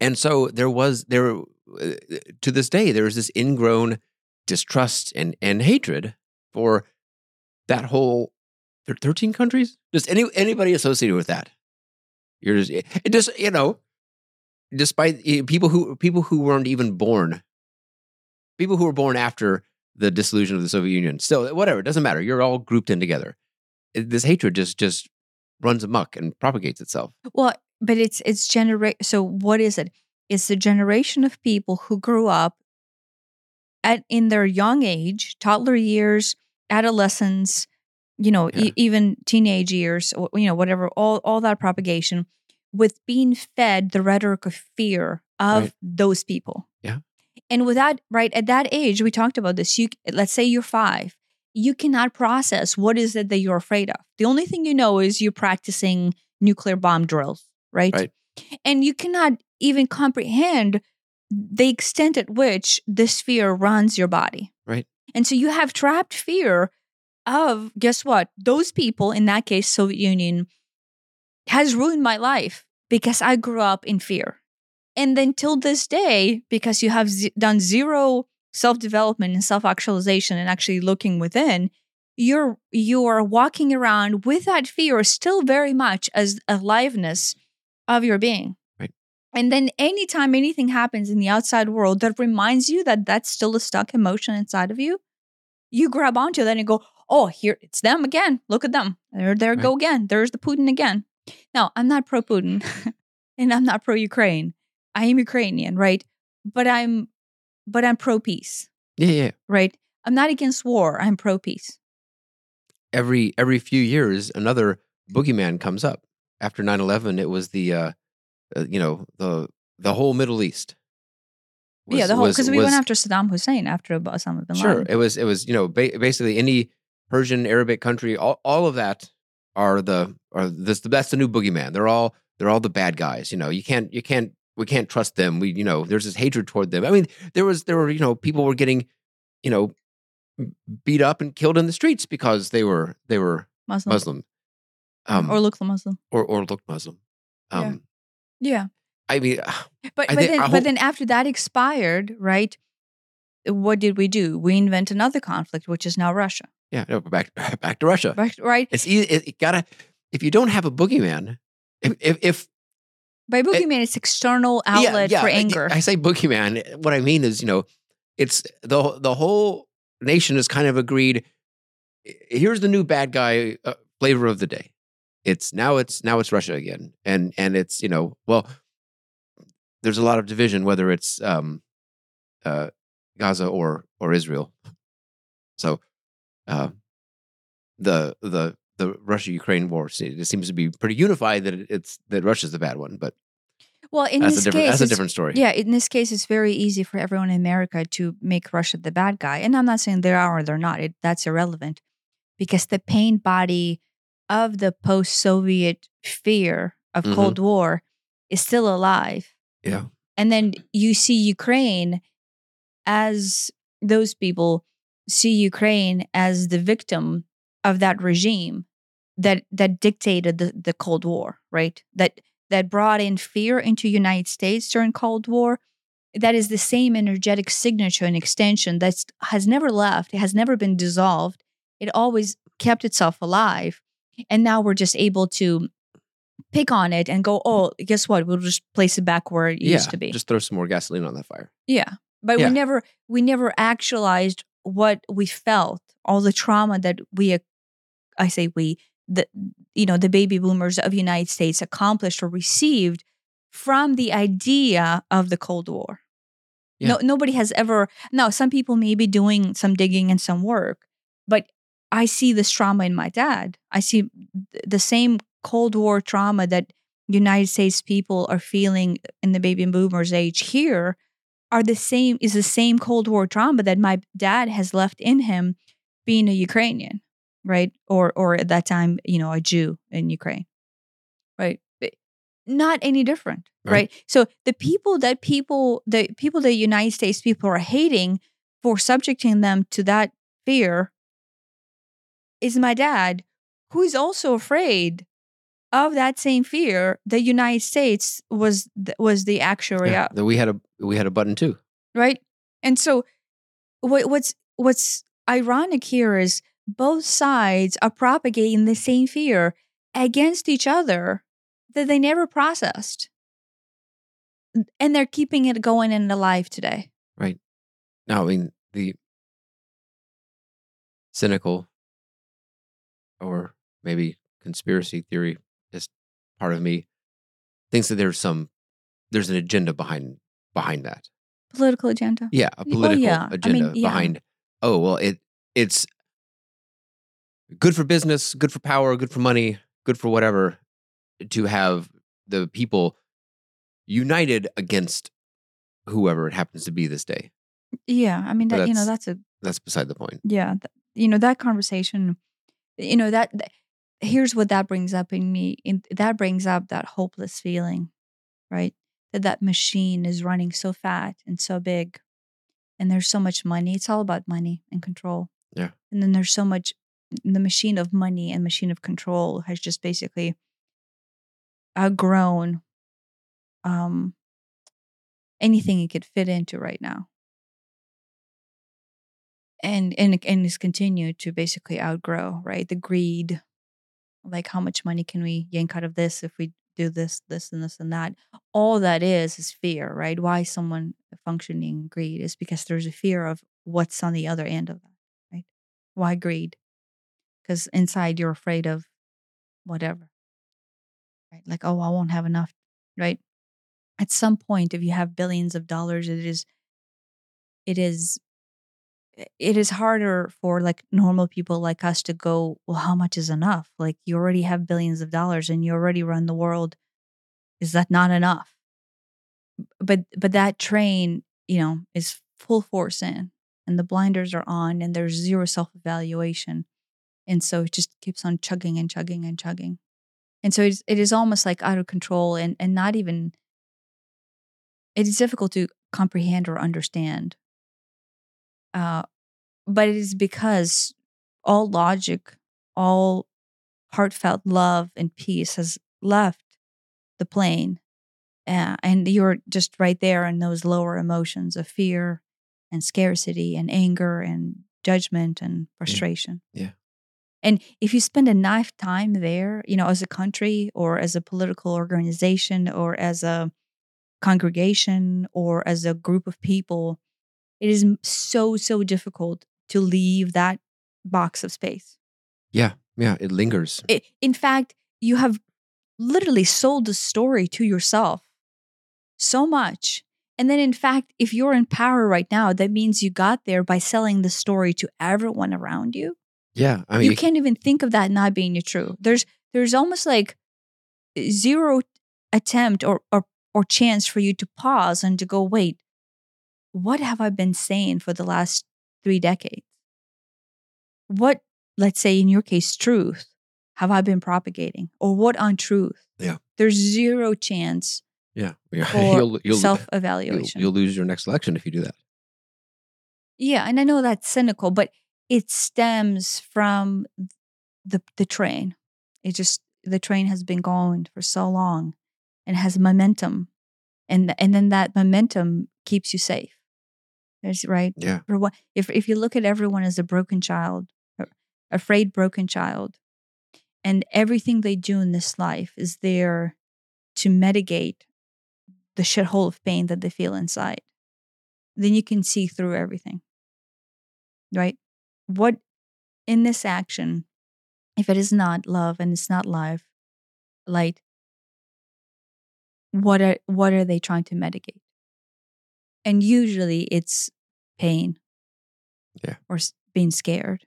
and so there was there uh, to this day there is this ingrown distrust and and hatred for that whole thir- 13 countries? Does any anybody associated with that? You're just it just you know despite eh, people who people who weren't even born people who were born after the dissolution of the soviet union. Still whatever it doesn't matter. You're all grouped in together. This hatred just just runs amok and propagates itself. Well, but it's it's generate. So what is it? It's the generation of people who grew up at in their young age, toddler years, adolescence, you know, Yeah. e- even teenage years, you know, whatever, all all that propagation with being fed the rhetoric of fear of Right. those people. Yeah. And with that, right at that age, we talked about this. You let's say you're five, you cannot process what is it that you're afraid of. The only thing you know is you're practicing nuclear bomb drills, right? Right. And you cannot even comprehend the extent at which this fear runs your body. Right. And so you have trapped fear of guess what? Those people, in that case, Soviet Union, has ruined my life because I grew up in fear. And then till this day, because you have z- done zero self development and self actualization and actually looking within, you're you are walking around with that fear still very much as aliveness of your being. Right. And then anytime anything happens in the outside world that reminds you that that's still a stuck emotion inside of you, you grab onto that and go, "Oh, here it's them again. Look at them. There, there go again. There's the Putin again." Now, I'm not pro Putin, and I'm not pro Ukraine. I am Ukrainian, right? But I'm, but I'm pro peace. Yeah, yeah. right? I'm not against war. I'm pro peace. Every every few years, another boogeyman comes up. After 9-11, it was the uh, uh, you know the the whole Middle East. yeah, the whole because we was- went after Saddam Hussein after Osama bin Laden. Sure, it was it was you know ba- basically any Persian Arabic country, all, all of that are the are this that's the new boogeyman. They're all they're all the bad guys. You know, you can't you can't we can't trust them. We you know there's this hatred toward them. I mean, there was there were you know people were getting you know beat up and killed in the streets because they were they were Muslim, Muslim, um, or look Muslim. or or looked Muslim. Yeah. Um, Yeah, I mean, but I but then I but then after that expired, right? What did we do? We invent another conflict, which is now Russia, yeah, no, back back to Russia. right? right? It's easy. It, it gotta if you don't have a boogeyman, if if, if By boogeyman, it's external outlet for I- anger. I, say boogeyman. What I mean is, you know, it's the the whole nation has kind of agreed. Here's the new bad guy uh, flavor of the day. It's now it's now it's Russia again, and and it's you know well, there's a lot of division whether it's um, uh, Gaza or or Israel. So, uh, the the the Russia Ukraine war it seems to be pretty unified that it's that Russia's the bad one, but well, in that's this case, that's a different story. Yeah, in this case, it's very easy for everyone in America to make Russia the bad guy. And I'm not saying they are or they're not. It, that's irrelevant because the pain body of the post Soviet fear of Mhm. Cold War is still alive. Yeah. And then you see Ukraine as those people see Ukraine as the victim of that regime that that dictated the, the Cold War, right? That that brought in fear into United States during Cold War. That is the same energetic signature and extension that has never left. It has never been dissolved. It always kept itself alive. And now we're just able to pick on it and go, oh, guess what? We'll just place it back where it yeah, used to be. Just throw some more gasoline on that fire. Yeah. But Yeah. we never we never actualized what we felt, all the trauma that we I say we the you know the baby boomers of United States accomplished or received from the idea of the Cold War. No nobody has ever now some people may be doing some digging and some work, but I see this trauma in my dad. I see the same Cold War trauma that United States people are feeling in the baby boomers age here are the same is the same Cold War trauma that my dad has left in him being a Ukrainian, right? Or or at that time, you know, a Jew in Ukraine. Right? Not any different, Right. right? So the people that people the people that United States people are hating for subjecting them to that fear is my dad, who is also afraid of that same fear. The United States was th- was the actual Yeah, that we had a we had a button too. right? And so, what, what's what's ironic here is both sides are propagating the same fear against each other that they never processed, and they're keeping it going and alive today. Right. No, I mean the cynical or maybe conspiracy theory is part of me thinks that there's some there's an agenda behind behind that. Political agenda. Yeah, a Y- oh, political yeah. I mean, agenda yeah. behind. Oh well, it it's good for business, good for power, good for money, good for whatever to have the people united against whoever it happens to be this day. Yeah, I mean that you know that's- that's a That's beside the point. yeah th- you know that conversation you know that, that here's what that brings up in me in, that brings up that hopeless feeling right? That that machine is running so fat and so big and there's so much money it's all about money and control. Yeah. and then there's so much the machine of money and machine of control has just basically outgrown um anything it could fit into right now. And and and is continued to basically outgrow right? The greed like how much money can we yank out of this if we do this this and this and that? All that is is fear right? Why someone functioning greed is because there's a fear of what's on the other end of that right? Why greed? Because inside you're afraid of whatever right? Like oh i won't have enough right? At some point if you have billions of dollars it is it is it is harder for like normal people like us to go, well, how much is enough? Like you already have billions of dollars and you already run the world. Is that not enough? But but that train, you know, is full force in and the blinders are on and there's zero self-evaluation. And so it just keeps on chugging and chugging and chugging. And so it's, it is almost like out of control and, and not even, it is difficult to comprehend or understand. Uh, but it is because all logic, all heartfelt love and peace has left the plane. Uh, and you're just right there in those lower emotions of fear and scarcity and anger and judgment and frustration. Yeah. And if you spend enough time there, you know, as a country or as a political organization or as a congregation or as a group of people, it is so, so difficult to leave that box of space. Yeah. Yeah. It lingers. I in fact, you have literally sold the story to yourself so much. And then, in fact, if you're in power right now, that means you got there by selling the story to everyone around you. Yeah. I mean, you can't even think of that not being true. There's there's almost like zero attempt or or or chance for you to pause and to go, wait, what have I been saying for the last three decades? What, let's say in your case, truth have I been propagating? Or what untruth? Yeah. There's zero chance yeah. yeah. you'll, you'll, self you'll, evaluation. you'll lose your next election if you do that. Yeah, and I know that's cynical, but it stems from the the train. It just the train has been going for so long and has momentum. And and then that momentum keeps you safe. There's right. Yeah. For what if if you look at everyone as a broken child, afraid broken child, and everything they do in this life is there to mitigate the shithole of pain that they feel inside, then you can see through everything. Right? What in this action, if it is not love and it's not life, light, what are what are they trying to mitigate? And usually it's pain. Yeah. Or being scared,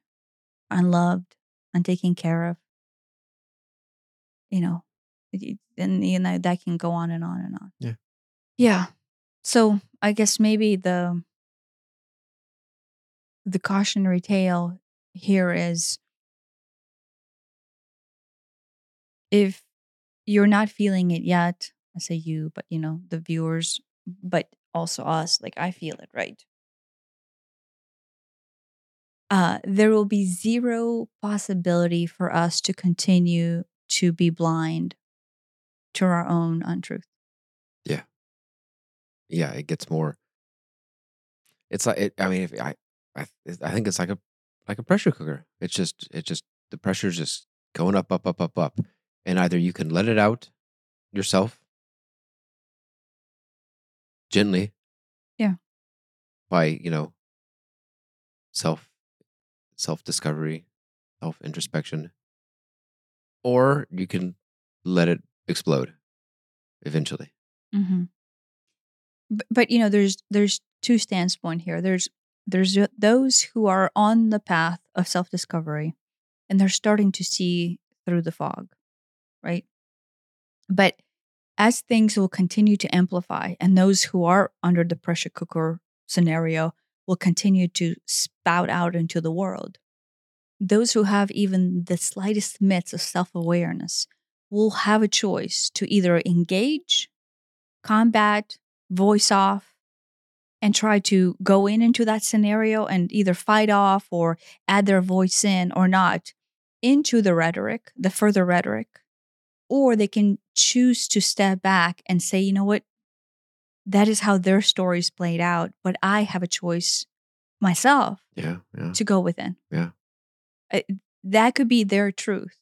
unloved, untaken care of. You know, and you know that can go on and on and on. Yeah. Yeah. So I guess maybe the the cautionary tale here is if you're not feeling it yet, I say you, but you know, the viewers, but also us, like I feel it, right? Uh, there will be zero possibility for us to continue to be blind to our own untruth. Yeah. Yeah, it gets more. It's like, it, I mean, if I, I, I think it's like a, like a pressure cooker. It's just, it just, the pressure's just going up, up, up, up, up. And either you can let it out yourself gently. Yeah. By, you know, self, self discovery, self introspection. Or you can let it explode eventually. Mm-hmm. But, but you know, there's there's two standpoint here. There's there's those who are on the path of self discovery, and they're starting to see through the fog, right? But as things will continue to amplify, and those who are under the pressure cooker scenario will continue to spout out into the world, those who have even the slightest myths of self awareness will have a choice to either engage, combat, voice off, and try to go in into that scenario and either fight off or add their voice in or not into the rhetoric, the further rhetoric, or they can choose to step back and say, you know what, that is how their stories played out, but I have a choice myself Yeah. Yeah. to go within. Yeah. That could be their truth.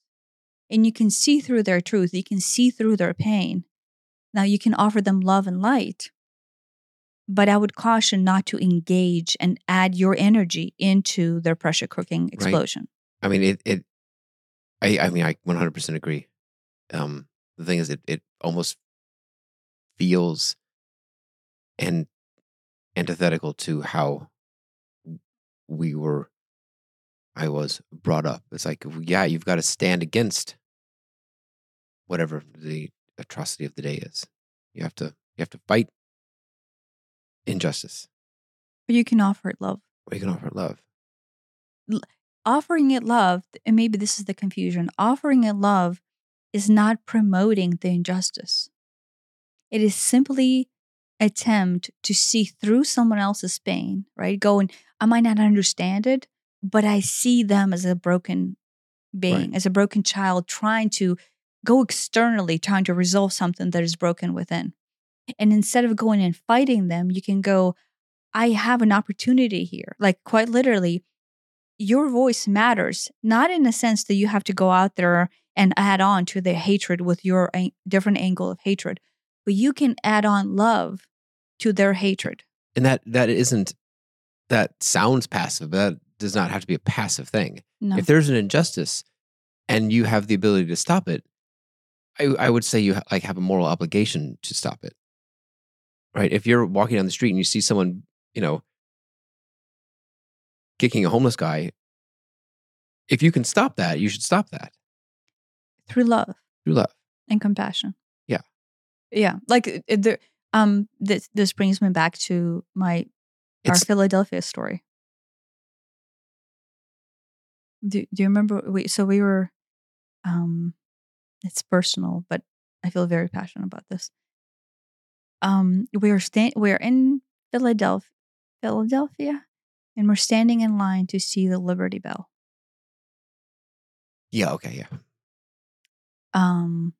And you can see through their truth, you can see through their pain. Now, you can offer them love and light, but I would caution not to engage and add your energy into their pressure cooking explosion. I mean, it, it, I, I mean, I 100% agree. Um, the thing is, it, it almost feels and antithetical to how we were, I was brought up. It's like, yeah, you've got to stand against whatever the atrocity of the day is. You have to, you have to fight injustice. But you can offer it love. Or you can offer it love. Offering it love, and maybe this is the confusion. Offering it love is not promoting the injustice. It is simply attempt to see through someone else's pain, right? Going, I might not understand it, but I see them as a broken being, Right. as a broken child trying to go externally, trying to resolve something that is broken within. And instead of going and fighting them, you can go, I have an opportunity here. Like, quite literally, your voice matters, not in the sense that you have to go out there and add on to the hatred with your a- different angle of hatred, but you can add on love to their hatred. And that, that isn't, that sounds passive, but that does not have to be a passive thing. No. If there's an injustice and you have the ability to stop it, I, I would say you ha- like have a moral obligation to stop it. Right? If you're walking down the street and you see someone, you know, kicking a homeless guy, if you can stop that, you should stop that through love through love. and compassion. Yeah. Yeah. Like it- it- um this this brings me back to my our It's Philadelphia story. Do do you remember we so we were um it's personal, but I feel very passionate about this. Um we are sta- we're in Philadelphia Philadelphia and we're standing in line to see the Liberty Bell. yeah, okay, yeah. Um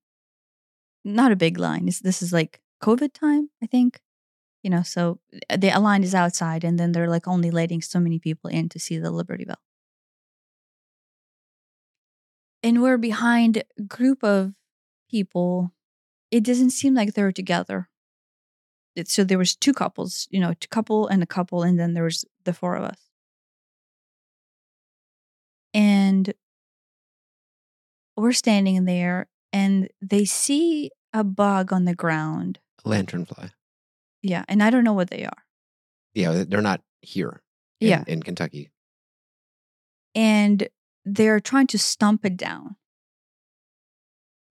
not a big line this, this is like covid time i think you know so uh, the line is outside and then they're like only letting so many people in to see the liberty bell. And we're behind a group of people it doesn't seem like they're together. It- so there was two couples you know a couple and a couple and then there was the four of us. And we're standing there and they see a bug on the ground. A lanternfly. Yeah. And I don't know what they are. Yeah, they're not here in, Yeah. in Kentucky. And they're trying to stump it down.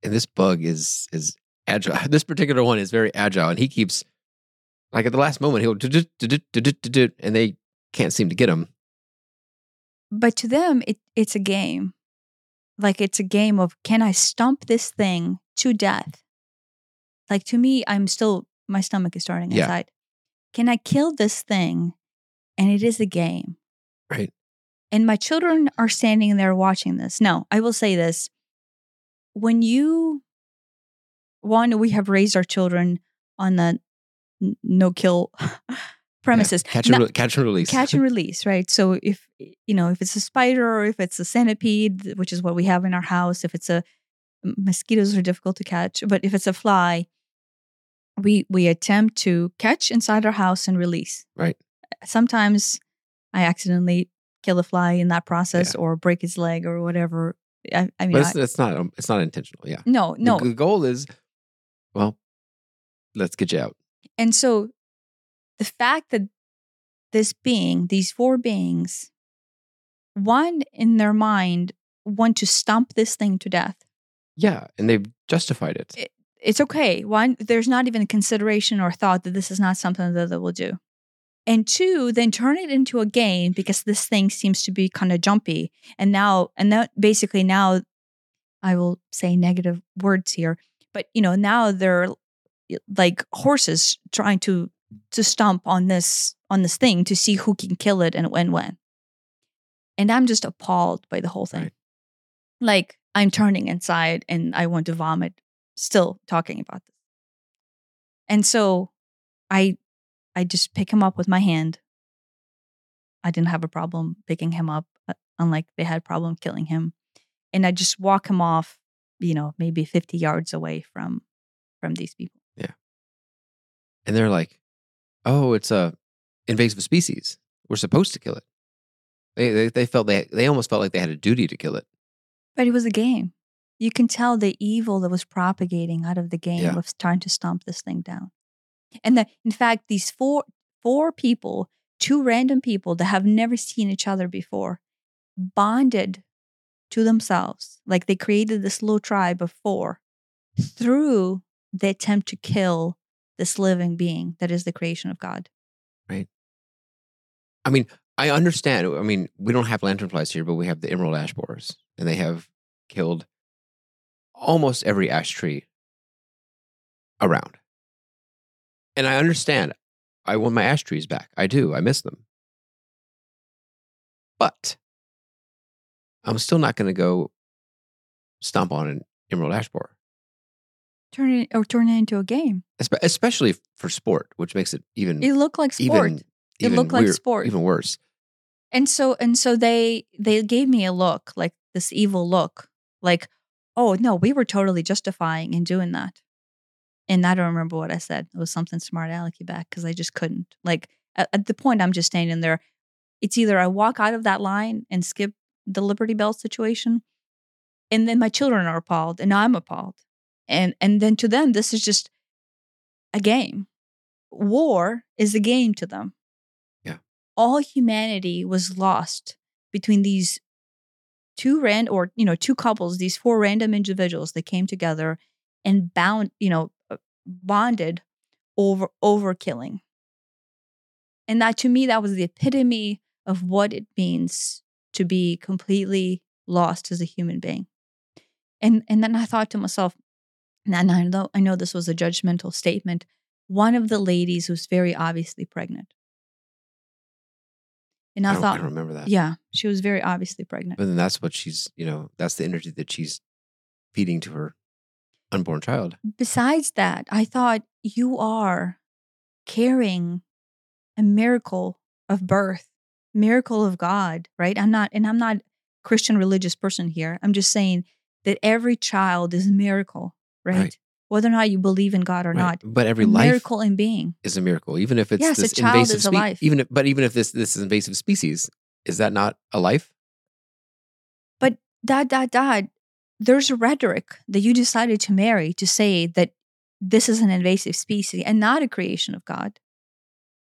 And this bug is is agile. This particular one is very agile and he keeps like at the last moment he'll and they can't seem to get him. But to them, it, it's a game. Like it's a game of can I stump this thing to death? Like to me, I'm still, my stomach is starting Yeah. inside. Can I kill this thing? And it is a game. Right. And my children are standing there watching this. No, I will say this. When you, one, we have raised our children on the no kill premises. Yeah, Catch, and re- catch and release. catch and release, right? So if you know, if it's a spider or if it's a centipede, which is what we have in our house, if it's a mosquitoes are difficult to catch, but if it's a fly, we we attempt to catch inside our house and release. Right. Sometimes I accidentally kill a fly in that process or break his leg or whatever. I, I mean, but I, it's, it's not um, it's not intentional. Yeah. no, no, The, the goal is, well, let's get you out. And so the fact that this being, these four beings, one in their mind want to stomp this thing to death. Yeah, and they've justified it. It- It's okay. One, there's not even a consideration or thought that this is not something that they will do. And two, then turn it into a game because this thing seems to be kind of jumpy. And now, and that basically now, I will say negative words here, but you know, now they're like horses trying to to stomp on this on this thing to see who can kill it and when when. And I'm just appalled by the whole thing. Right. Like I'm turning inside and I want to vomit still talking about this. And so I I just pick him up with my hand. I didn't have a problem picking him up, uh, unlike they had problem killing him. And I just walk him off, you know, maybe 50 yards away from from these people. Yeah. And they're like, "Oh, it's a invasive species. We're supposed to kill it." They they, they felt they they almost felt like they had a duty to kill it. But it was a game. You can tell the evil that was propagating out of the game Yeah. of trying to stomp this thing down. And that, in fact, these four four people two random people that have never seen each other before bonded to themselves, like they created this little tribe of four through the attempt to kill this living being that is the creation of God. Right. I mean, I understand. I mean, we don't have lanternflies here, but we have the emerald ash borers, and they have killed almost every ash tree around. And I understand. I want my ash trees back. I do. I miss them. But I'm still not going to go stomp on an emerald ash borer, Turn it or turn it into a game. Especially for sport, which makes it even It looked like sport. even It even looked like sport. even worse. And so and so they they gave me a look, like this evil look, like, oh no, we were totally justifying in doing that. And I don't remember what I said. It was something smart alecky back because I just couldn't. Like at, at the point I'm just standing there. It's either I walk out of that line and skip the Liberty Bell situation, and then my children are appalled and I'm appalled. And and then to them, this is just a game. War is a game to them. Yeah. All humanity was lost between these two ran or you know two couples these four random individuals that came together and bound you know uh, bonded over over killing. And that to me that was the epitome of what it means to be completely lost as a human being. And and then i thought to myself and i know i know this was a judgmental statement one of the ladies was very obviously pregnant and I i, don't, I thought remember that. yeah, she was very obviously pregnant. But then that's what she's, you know, that's the energy that she's feeding to her unborn child. Besides that, I thought you are carrying a miracle of birth, miracle of God, right? I'm not, and I'm not Christian religious person here. I'm just saying that every child is a miracle, right? Right. Whether or not you believe in God or Right. not, But every a life miracle in being. is a miracle, even if it's Yes, a this child invasive is a spe- life. Even if, but even if this this is invasive species, is that not a life? But dad, dad, dad. There's a rhetoric that you decided to marry to say that this is an invasive species and not a creation of God.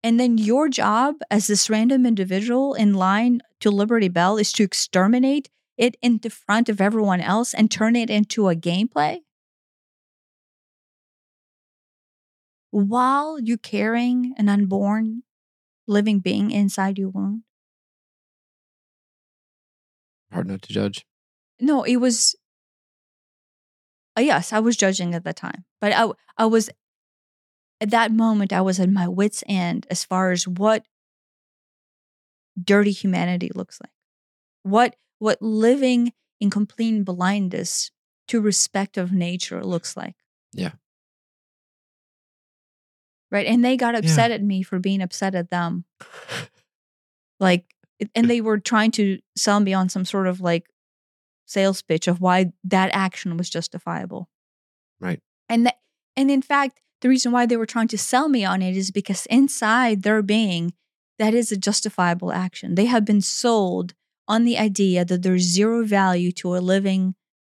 And then your job as this random individual in line to Liberty Bell is to exterminate it in the front of everyone else and turn it into a gameplay? While you're carrying an unborn living being inside your womb? Hard not to judge. No, it was. Uh, yes, I was judging at the time, but I I was at that moment I was at my wits end as far as what dirty humanity looks like, what what living in complete blindness to respect of nature looks like. Yeah. Right, and they got upset at me for being upset at them, like, and they were trying to sell me on some sort of like sales pitch of why that action was justifiable. Right. And that, and in fact, the reason why they were trying to sell me on it is because inside their being, that is a justifiable action. They have been sold on the idea that there's zero value to a living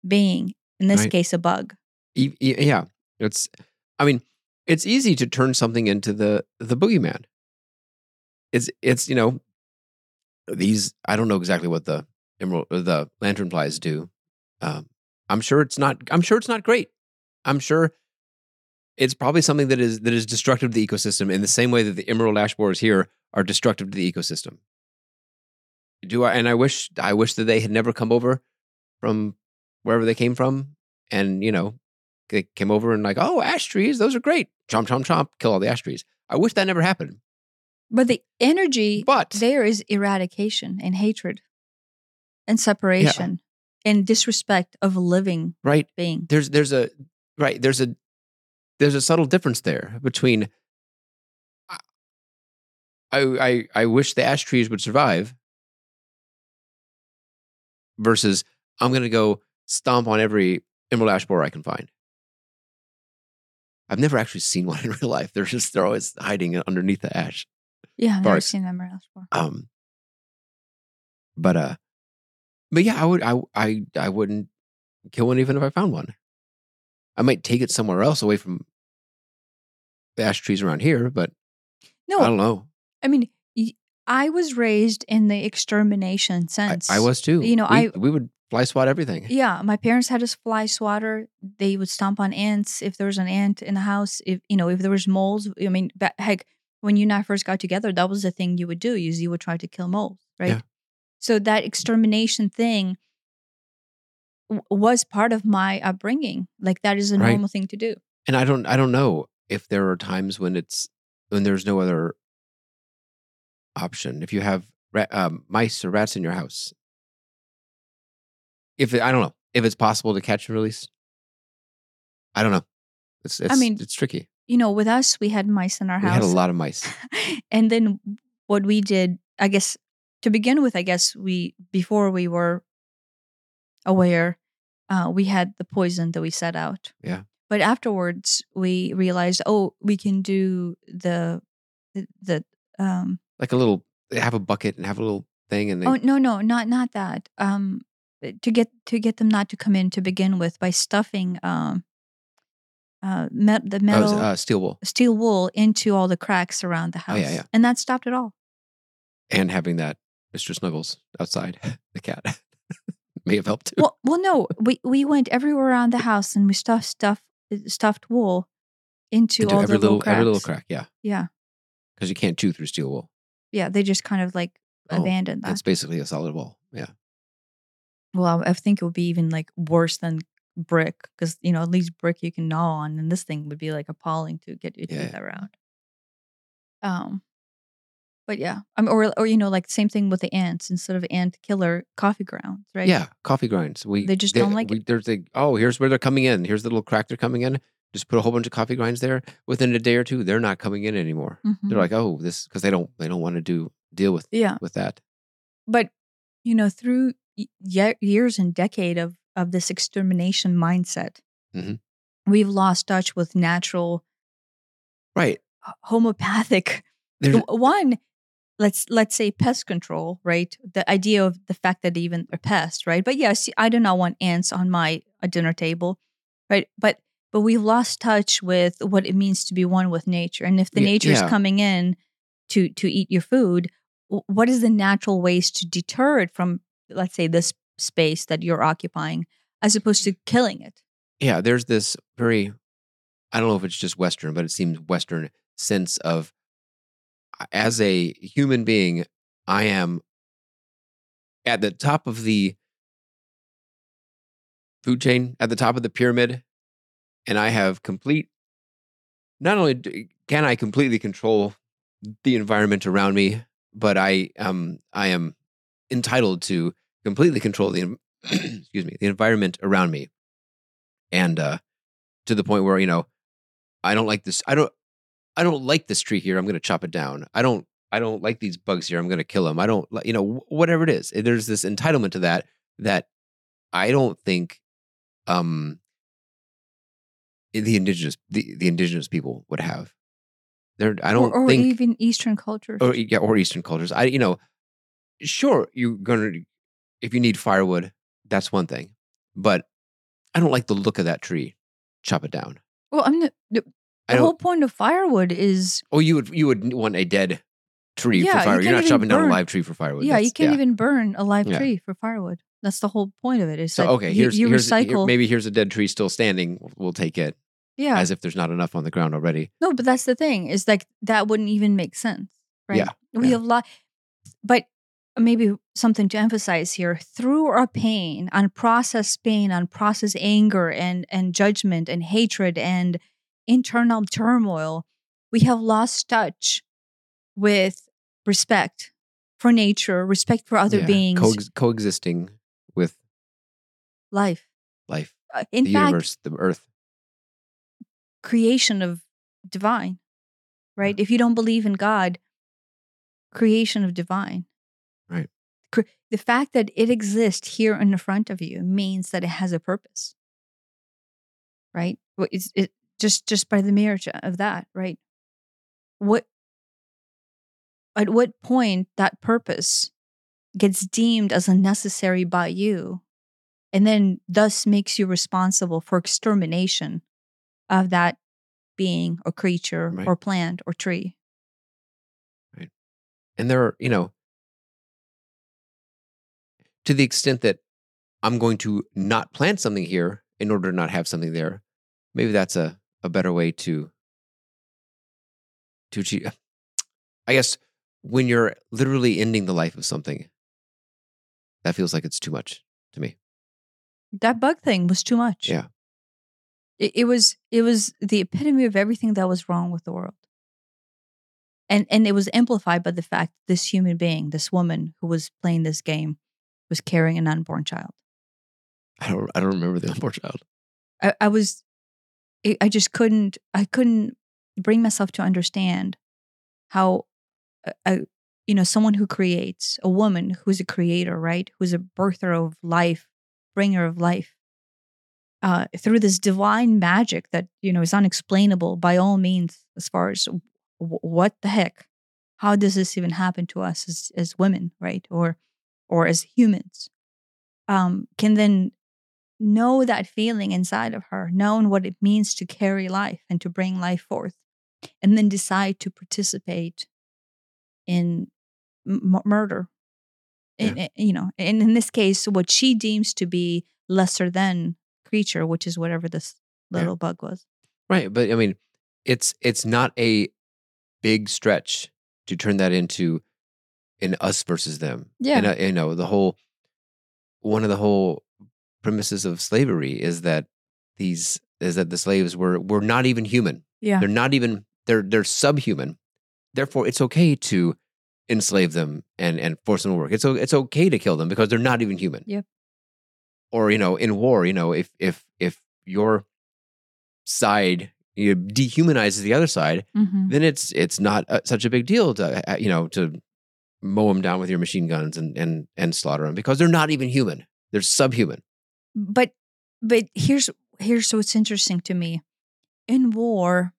being, in this Right. case, a bug. Yeah, it's. I mean, it's easy to turn something into the the boogeyman. It's it's you know these. I don't know exactly what the emerald the lanternflies do. Um, I'm sure it's not. I'm sure it's not great. I'm sure it's probably something that is that is destructive to the ecosystem in the same way that the emerald ash borers here are destructive to the ecosystem. Do I? And I wish I wish that they had never come over from wherever they came from, and you know they came over and like, oh, ash trees, those are great. Chomp, chomp, chomp, kill all the ash trees. I wish that never happened. But the energy But there is eradication and hatred and separation and disrespect of a living right, being. there's there's a right, there's a there's a subtle difference there between I I I wish the ash trees would survive versus I'm gonna go stomp on every emerald ash borer I can find. I've never actually seen one in real life. They're just they're always hiding underneath the ash. Yeah, I've never seen them around before. Um, but uh, but yeah, I would I I I wouldn't kill one even if I found one. I might take it somewhere else away from the ash trees around here, but No, I don't know. I mean, I was raised in the extermination I, sense. I was too. You know, we, I- we would fly swat everything. Yeah, my parents had a fly swatter. They would stomp on ants if there was an ant in the house. If you know, if there was moles. I mean, heck, when you and I first got together, that was the thing you would do. Is you would try to kill moles, right? Yeah. So that extermination thing w- was part of my upbringing. Like that is a Right. normal thing to do. And I don't I don't know if there are times when it's when there's no other option. If you have um, mice or rats in your house, if it, I don't know if it's possible to catch and release. I don't know. It's, it's mean, it's tricky. You know, with us, we had mice in our We house. had a lot of mice. and then what we did, I guess, to begin with, I guess we before we were aware, uh, we had the poison that we set out. Yeah. But afterwards, we realized, oh, we can do the the, the um. Like a little, have a bucket and have a little thing, and they, Oh no, no, not not that. Um, to get to get them not to come in to begin with by stuffing um. Uh, met, the oh, metal uh, steel wool steel wool into all the cracks around the Oh, house, yeah, yeah. and that stopped it all. and having that Mr. Snuggles outside the cat may have helped too. well, well, no, we we went everywhere around the house and we stuffed stuff stuffed wool into, Into all every the little, little every little crack, yeah, Yeah, because you can't chew through steel wool. yeah. They just kind of like Oh, abandoned that. It's basically a solid wall. Yeah. Well, I, I think it would be even like worse than brick because you know at least brick you can gnaw on, and this thing would be like appalling to get your Yeah, teeth around. Um, but yeah, I mean, or or you know, like same thing with the ants instead of ant killer coffee grounds, right? Yeah, coffee grounds. We They just don't like we, it. There's a oh, here's where they're coming in. Here's the little crack they're coming in. Just put a whole bunch of coffee grinds there. Within a day or two, they're not coming in anymore. Mhm. They're like, oh, this because they don't they don't want to do deal with yeah. with that. but you know through ye- years and decade of of this extermination mindset Mhm. we've lost touch with natural Right. homeopathic There's, one let's let's say pest control right the idea of the fact that even a pest right but yes i do not want ants on my uh, dinner table right but but we've lost touch with what it means to be one with nature and if the Ye- nature is yeah. coming in to to eat your food what is the natural ways to deter it from let's say this space that you're occupying as opposed to killing it yeah, there's this very I don't know if it's just Western, but it seems Western sense of as a human being, I am at the top of the food chain, at the top of the pyramid, and I have complete. Not only can I completely control the environment around me, but I um I am entitled to completely control the excuse me the environment around me, and uh, to the point where you know I don't like this. I don't. I don't like this tree here. I'm going to chop it down. I don't. I don't like these bugs here. I'm going to kill them. I don't. You know, whatever it is. There's this entitlement to that that I don't think um the indigenous the, the indigenous people would have. There, I don't or, or think even eastern cultures or yeah, or Eastern cultures. I you know, sure you're gonna if you need firewood, that's one thing, but I don't like the look of that tree. Chop it down. well i mean the, the whole point of firewood is Oh, you would you would want a dead tree Yeah, for you fire. You're can't not even chopping down a live tree for firewood. Yeah, you That's- can't even burn a live Yeah. tree for firewood. That's the whole point of it. Is So that okay, you, here's you here's here- recycle. maybe here's a dead tree still standing. We'll take it yeah, as if there's not enough on the ground already. no, but that's the thing. Is like that wouldn't even make sense, right? Yeah, we yeah. have lot, but maybe something to emphasize here: through our pain, unprocessed pain, unprocessed anger, and and judgment, and hatred, and internal turmoil, we have lost touch with respect for nature, respect for other Yeah, beings, coex- coexisting with life. life, Uh, in the fact, universe, the earth. creation of divine, right? If you don't believe in God, creation of divine. Right. The fact that it exists here in the front of you means that it has a purpose, right? It's it just just by the mere of that, right? What at what point that purpose gets deemed as unnecessary by you, and then thus makes you responsible for extermination of that being or creature Right. or plant or tree. Right. And there are, you know, to the extent that I'm going to not plant something here in order to not have something there, maybe that's a, a better way to to achieve. I guess when you're literally ending the life of something, that feels like it's too much to me. That bug thing was too much. Yeah. It, it was it was the epitome of everything that was wrong with the world. And and it was amplified by the fact this human being, this woman who was playing this game, was carrying an unborn child. I don't I don't remember the unborn child. I, I was I just couldn't I couldn't bring myself to understand how a, a you know someone who creates a woman who's a creator right who's a birther of life bringer of life uh, through this divine magic that you know is unexplainable by all means as far as w- what the heck how does this even happen to us as, as women right or or as humans um, can then know that feeling inside of her knowing what it means to carry life and to bring life forth and then decide to participate in m- murder in, Yeah. you know and in this case what she deems to be lesser than creature which is whatever this Yeah. little bug was Right, but I mean, it's it's not a big stretch to turn that into an us versus them. Yeah. and, uh, you know the whole one of the whole premises of slavery is that these is that the slaves were were not even human. yeah They're not even they're they're subhuman. Therefore, it's okay to enslave them and and force them to work. It's it's okay to kill them because they're not even human. Yep. Or you know, in war, you know, if if if your side you know, dehumanizes the other side, hmm then it's it's not uh, such a big deal to uh, you know to mow them down with your machine guns and and and slaughter them because they're not even human. They're subhuman. but but here's here's what's interesting to me in war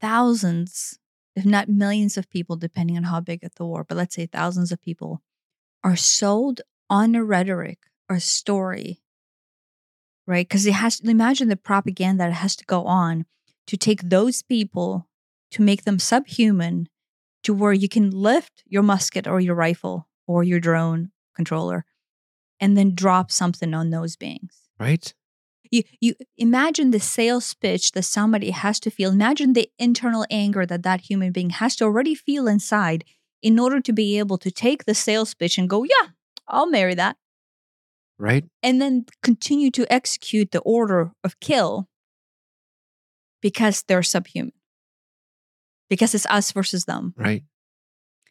thousands if not millions of people depending on how big the war but let's say thousands of people are sold on a rhetoric or a story right because it has to imagine the propaganda that has to go on to take those people to make them subhuman to where you can lift your musket or your rifle or your drone controller and then drop something on those beings. Right? You you imagine the sales pitch that somebody has to feel. Imagine the internal anger that that human being has to already feel inside in order to be able to take the sales pitch and go, "Yeah, I'll marry that." Right? And then continue to execute the order of kill because they're subhuman. Because it's us versus them. Right?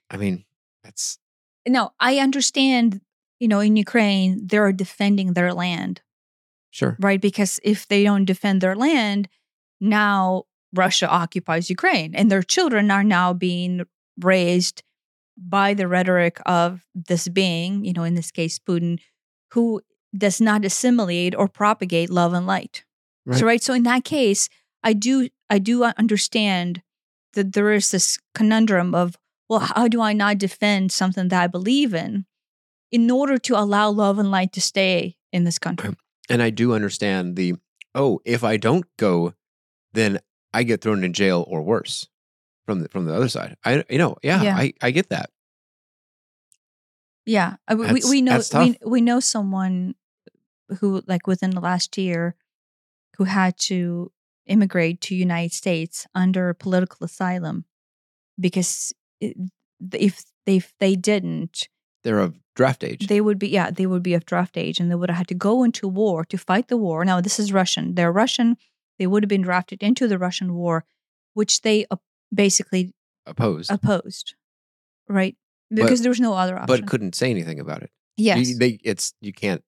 I mean, that's No, I understand, you know, in Ukraine, they're defending their land. sure. right? Because if they don't defend their land, now Russia occupies Ukraine, and their children are now being raised by the rhetoric of this being, you know, in this case, Putin, who does not assimilate or propagate love and light. So, right. So in that case, I do, I do understand that there is this conundrum of, well, how do I not defend something that I believe in, in order to allow love and light to stay in this country? And I do understand the oh, if I don't go, then I get thrown in jail or worse from the from the other side. I you know, yeah, Yeah. I, I get that. Yeah, we, we know we, we know someone who like within the last year who had to immigrate to United States under political asylum because if they if they didn't They're of draft age. they would be yeah they would be of draft age and they would have had to go into war to fight the war. Now this is russian. They're russian. They would have been drafted into the russian war which they basically opposed, opposed right? Because there was no other option. but couldn't say anything about it. You- yes. they it's you can't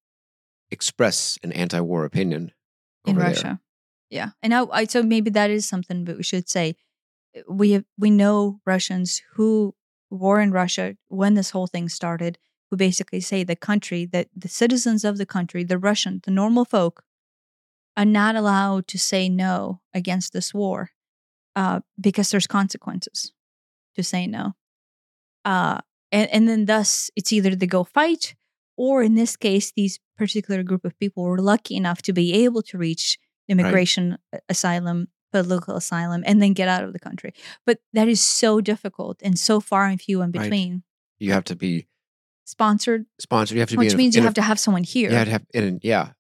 express an anti-war opinion in russia yeah and I, I so maybe that is something that we should say. We have, we know russians who were in russia when this whole thing started who basically say the country that the citizens of the country the russian the normal folk are not allowed to say no against this war uh, because there's consequences to say no. Uh, and, and then thus it's either they go fight or in this case these particular group of people were lucky enough to be able to reach immigration a- asylum political asylum and then get out of the country. But that is so difficult and so far and few in Right. between. You have to be Sponsored, sponsored. You have to which be in a- means you in a- have to have someone here. You have to have, and yeah,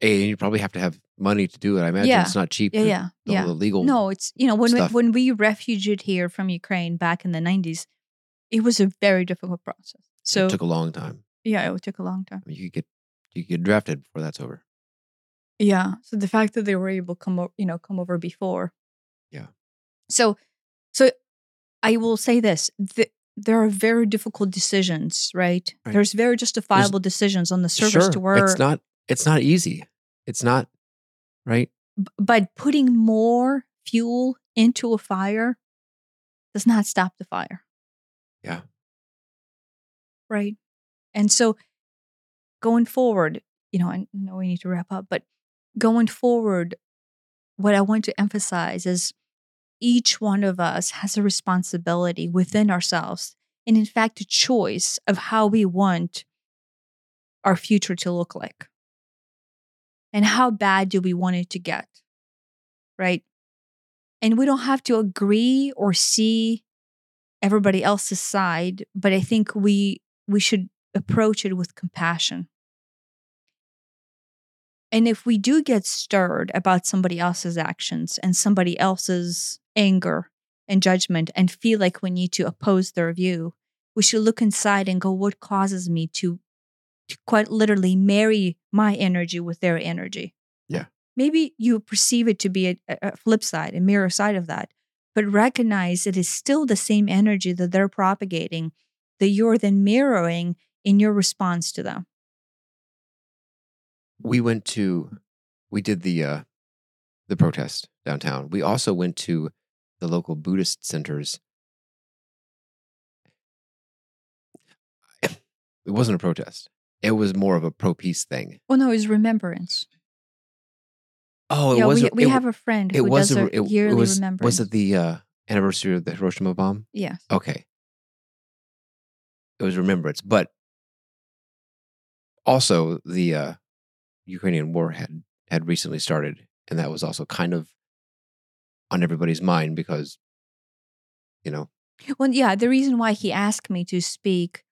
and you probably have to have money to do it. I imagine Yeah. it's not cheap. yeah, yeah, the, yeah. the legal. No, it's you know when we, when we refuged here from Ukraine back in the nineties, it was a very difficult process. So it took a long time. yeah, it took a long time. I mean, you could get you could get drafted before that's over. Yeah. So the fact that they were able to come over, you know, come over before. Yeah. So, so I will say this: th- there are very difficult decisions, right? Right. There's very justifiable decisions on the surface sure, to where, it's not. It's not easy. It's not right. b- but putting more fuel into a fire does not stop the fire. Yeah. Right. And so going forward, you know, I know we need to wrap up, but going forward, what I want to emphasize is each one of us has a responsibility within ourselves and, in fact, a choice of how we want our future to look like. And how bad do we want it to get? Right. And we don't have to agree or see everybody else's side, but I think we we should approach it with compassion. And if we do get stirred about somebody else's actions and somebody else's anger and judgment and feel like we need to oppose their view, we should look inside and go, what causes me to, to quite literally marry my energy with their energy? Yeah. Maybe you perceive it to be a, a flip side, a mirror side of that, but recognize it is still the same energy that they're propagating that you're then mirroring in your response to them. We went to. We did the uh the protest downtown. We also went to the local Buddhist centers. It wasn't a protest. It was more of a pro peace thing. Well, no, it's remembrance. Oh, it yeah, was. we, a- we it, have a friend who was does a, a, it, yearly it was, remembrance. Was it the uh, anniversary of the Hiroshima bomb? Yeah. Okay. It was remembrance, but also the uh, Ukrainian war had had recently started, and that was also kind of on everybody's mind because, you know, Well, yeah, the reason why he asked me to speak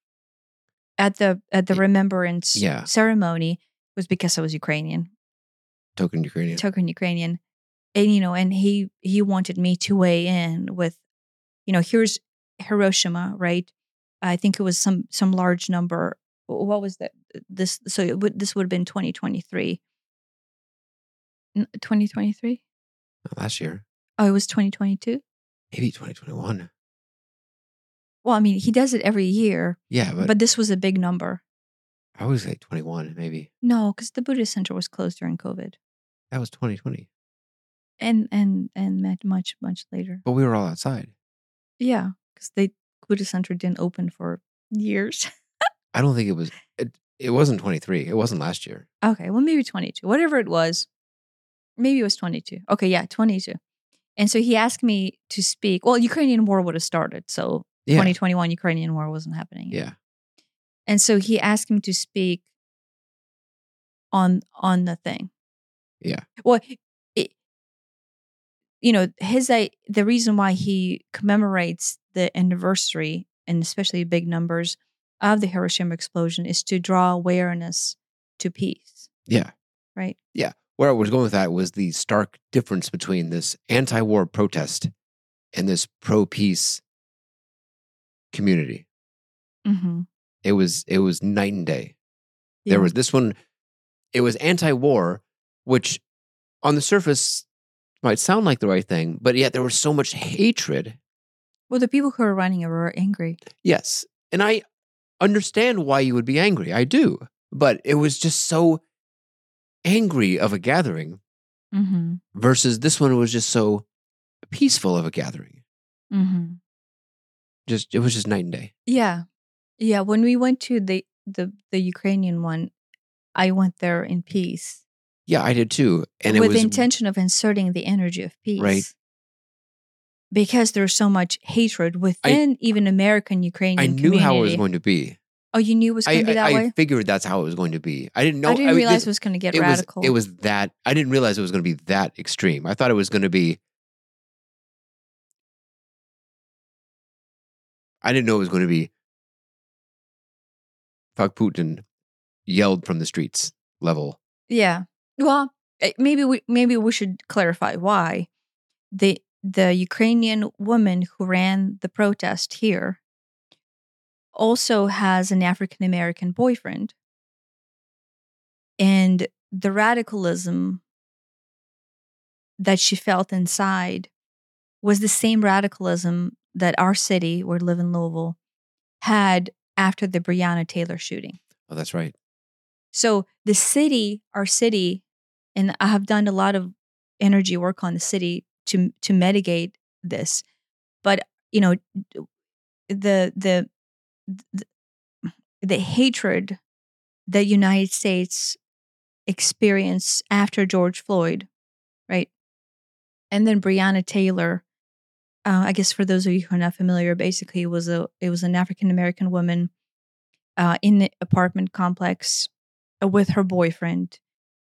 at the at the remembrance yeah. ceremony was because I was Ukrainian, token Ukrainian. token Ukrainian, and you know, and he he wanted me to weigh in with, you know, here's Hiroshima, right? I think it was some some large number. Wh- What was that? This so it would, this would have been 2023. 2023? last year, Oh, it was 2022. maybe twenty twenty one. Well, I mean, he does it every year, Yeah, but, but this was a big number. I was like twenty one. Maybe No, because the Buddhist Center was closed during COVID, that was twenty twenty. and and and met much much later. But we were all outside. Yeah, because the Buddhist Center didn't open for years. I don't think it was. It, it wasn't twenty three. It wasn't last year. okay, well maybe twenty two, whatever it was. Maybe it was twenty two. Okay, yeah, twenty two. And so he asked me to speak. Well, Ukrainian war would have started, so Yeah. 2021 Ukrainian war wasn't happening. yet. Yeah. And so he asked me to speak on on the thing. Yeah. Well, it, you know, his I, the reason why he commemorates the anniversary and especially big numbers of the Hiroshima explosion is to draw awareness to peace, Yeah. right? Yeah. Where I was going with that was the stark difference between this anti war protest and this pro peace community. Mm-hmm. It was it was night and day. There was this one, it was anti war, which on the surface might sound like the right thing, but yet there was so much hatred. well, the people who were running it were angry. Yes. And I understand why you would be angry. I do. But it was just so angry of a gathering Mm-hmm. versus this one was just so peaceful of a gathering. Mm-hmm. Just it was just night and day. Yeah. Yeah. When we went to the the the Ukrainian one, I went there in peace. Yeah, I did too. And it with was the intention of inserting the energy of peace. Right. Because there's so much hatred within even American Ukrainian I knew how it was going to be. Oh, you knew it was going I, to be that I, I figured that's how it was going to be. I didn't know. I didn't realize this- it was going to get it radical. was it was that I didn't realize it was going to be that extreme. I thought it was going to be. I didn't know it was going to be. Fuck Putin, yelled from the streets level. Yeah. Well, eh, maybe we maybe we should clarify why the the Ukrainian woman who ran the protest here also has an African American boyfriend. And the radicalism that she felt inside was the same radicalism that our city, where we live in Louisville, had after the Breonna Taylor shooting. Oh, that's right. So the city, our city, and I have done a lot of energy work on the city to to mitigate this. But you know, the the the, the hatred that United States experienced after George Floyd, right, and then Breonna Taylor. Uh, I guess for those of you who are not familiar, basically it was a it was an African American woman uh, in the apartment complex uh, with her boyfriend.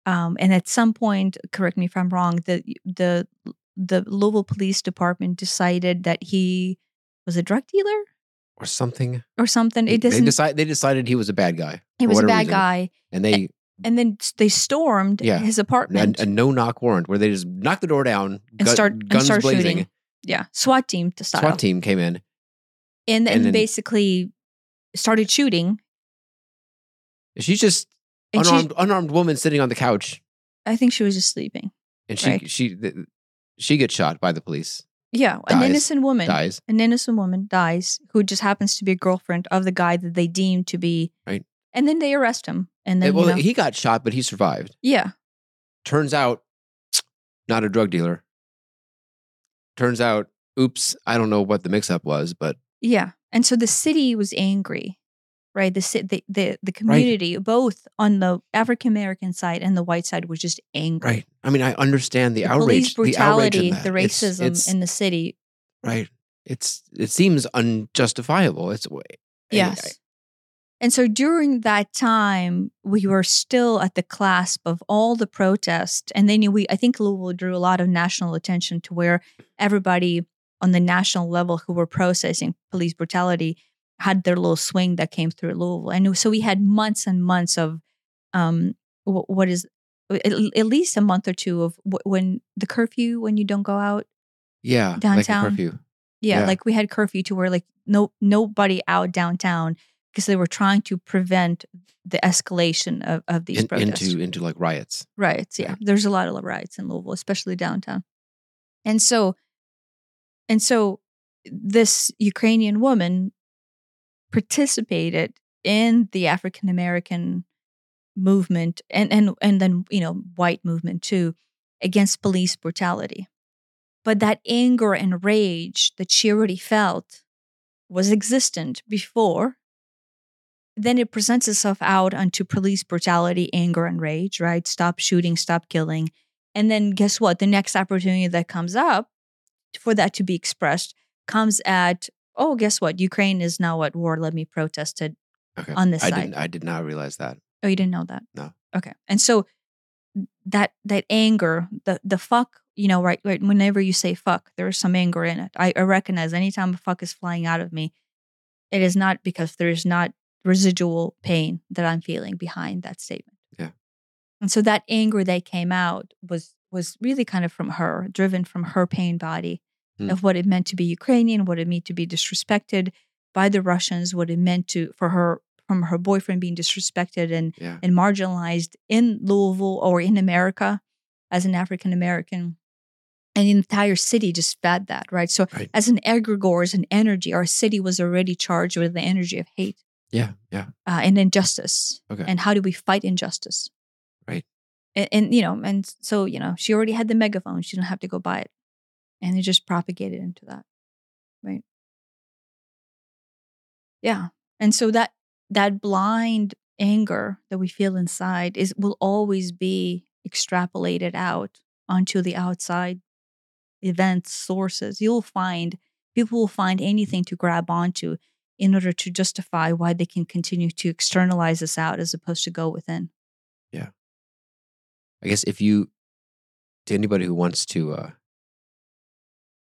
Um, and at some point, correct me if I'm wrong, the the the Louisville Police Department decided that he was a drug dealer Or something. or something. It they doesn't. decide they decided he was a bad guy. he was a bad reason. guy, and they and then they stormed Yeah. his apartment. a no knock warrant where they just knocked the door down And gu- start- and guns start blazing. shooting. yeah, SWAT team to style, SWAT team came in. and then and then- basically started shooting. She's just And unarmed unarmed woman sitting on the couch, I think she was just sleeping. and she Right. she she gets shot by the police. Yeah, an innocent woman. Dies. an innocent woman dies who just happens to be a girlfriend of the guy that they deem to be Right. and then they arrest him and then well, you know, he got shot, but he survived. yeah Turns out, not a drug dealer. Turns out, oops, I don't know what the mix up was, but yeah and so the city was angry right? The the the, the community both on the african american side and the white side was just angry. Right. I mean, I understand the, the outrage, the outrage, brutality the racism it's, in the city. Right. It's it seems unjustifiable. It's I- I- yes. And so during that time we mm. were still at the clasp of all the protests and then we i think louisville drew a lot of national attention to where everybody on the national level who were processing police brutality had their little swing that came through louisville and so we had months and months of um wh- what is at, at least a month or two of wh- when the curfew when you don't go out yeah, like a Downtown. curfew. yeah, Yeah. like we had curfew to where like no nobody out downtown because they were trying to prevent the escalation of, of these In- protests. into into like riots. riots, yeah. yeah. There's a lot of riots in Louisville, especially downtown. And so and so this Ukrainian woman participated in the African American movement and, and and then you know white movement too against police brutality. But that anger and rage that she already felt was existent before. Then it presents itself out onto police brutality, anger, and rage, right? Stop shooting, stop killing. And then guess what? The next opportunity that comes up for that to be expressed comes at, oh, guess what? Ukraine is now at war. Let me protest it. Okay. On this I side. didn't I did not realize that. Oh, you didn't know that? No. Okay. And so that that anger, the the fuck, you know, right, right. Whenever you say fuck, there's some anger in it. I, I recognize anytime a fuck is flying out of me, it is not because there is not residual pain that I'm feeling behind that statement. Yeah. And so that anger that came out was was really kind of from her, driven from her pain body Hmm. of what it meant to be Ukrainian, what it meant to be disrespected by the Russians, what it meant to for her from her boyfriend being disrespected and Yeah. and marginalized in Louisville or in America as an African American. And the entire city just fed that, right? So, Right. as an egregore, as an energy, our city was already charged with the energy of hate Yeah. Yeah. uh, and injustice. Okay. And how do we fight injustice? Right. And, and, you know, and so, you know, she already had the megaphone. She didn't have to go buy it. And it just propagated into that. Right. Yeah. And so that that blind anger that we feel inside is will always be extrapolated out onto the outside events, sources. You'll find people will find anything to grab onto in order to justify why they can continue to externalize this out as opposed to go within. Yeah. I guess if you, to anybody who wants to, uh,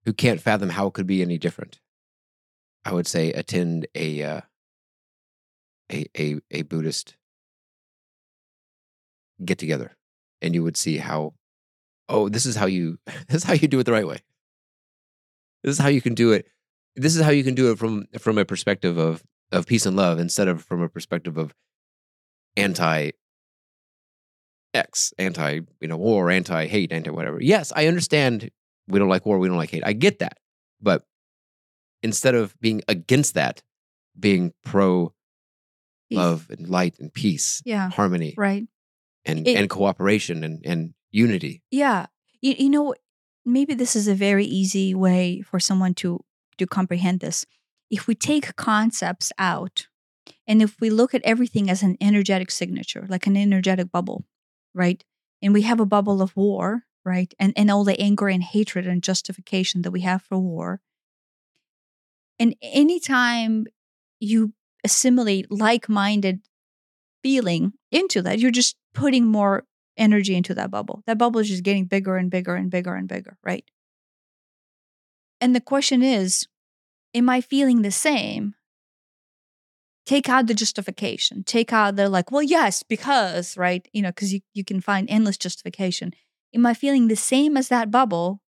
who can't fathom how it could be any different, I would say attend a, uh, a, a, a Buddhist get together and you would see how, oh, this is how you, this is how you do it the right way. This is how you can do it. This is how you can do it from, from a perspective of, of peace and love instead of from a perspective of anti X, anti, you know, war, anti hate, anti whatever. Yes, I understand we don't like war, we don't like hate. I get that. But instead of being against that, being pro Peace. love and light and peace, Yeah. harmony Right. and, It- and cooperation and, and unity. Yeah. You, you know, maybe this is a very easy way for someone to to comprehend this. If we take concepts out and if we look at everything as an energetic signature, like an energetic bubble, right? And we have a bubble of war, right? And and all the anger and hatred and justification that we have for war. And anytime you assimilate like-minded feeling into that, you're just putting more energy into that bubble. That bubble is just getting bigger and bigger and bigger and bigger, right? And the question is, am I feeling the same? Take out the justification. Take out the like, well, yes, because, right? You know, because you, you can find endless justification. Am I feeling the same as that bubble?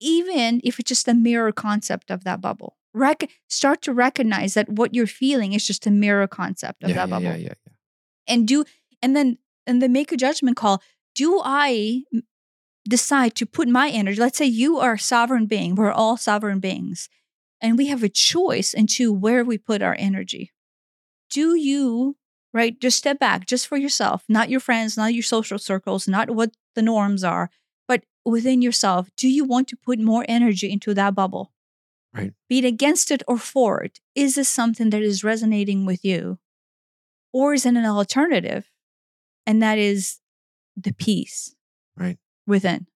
Even if it's just a mirror concept of that bubble. Rec- start to recognize that what you're feeling is just a mirror concept of yeah, that yeah, bubble yeah, yeah, yeah. and do and then and then make a judgment call do I decide to put my energy let's say you are a sovereign being we're all sovereign beings and we have a choice into where we put our energy do you right? Just step back just for yourself not your friends not your social circles not what the norms are but within yourself do you want to put more energy into that bubble? Right. be it against it or for it is this something that is resonating with you? Or is it an alternative? And that is the peace Right. within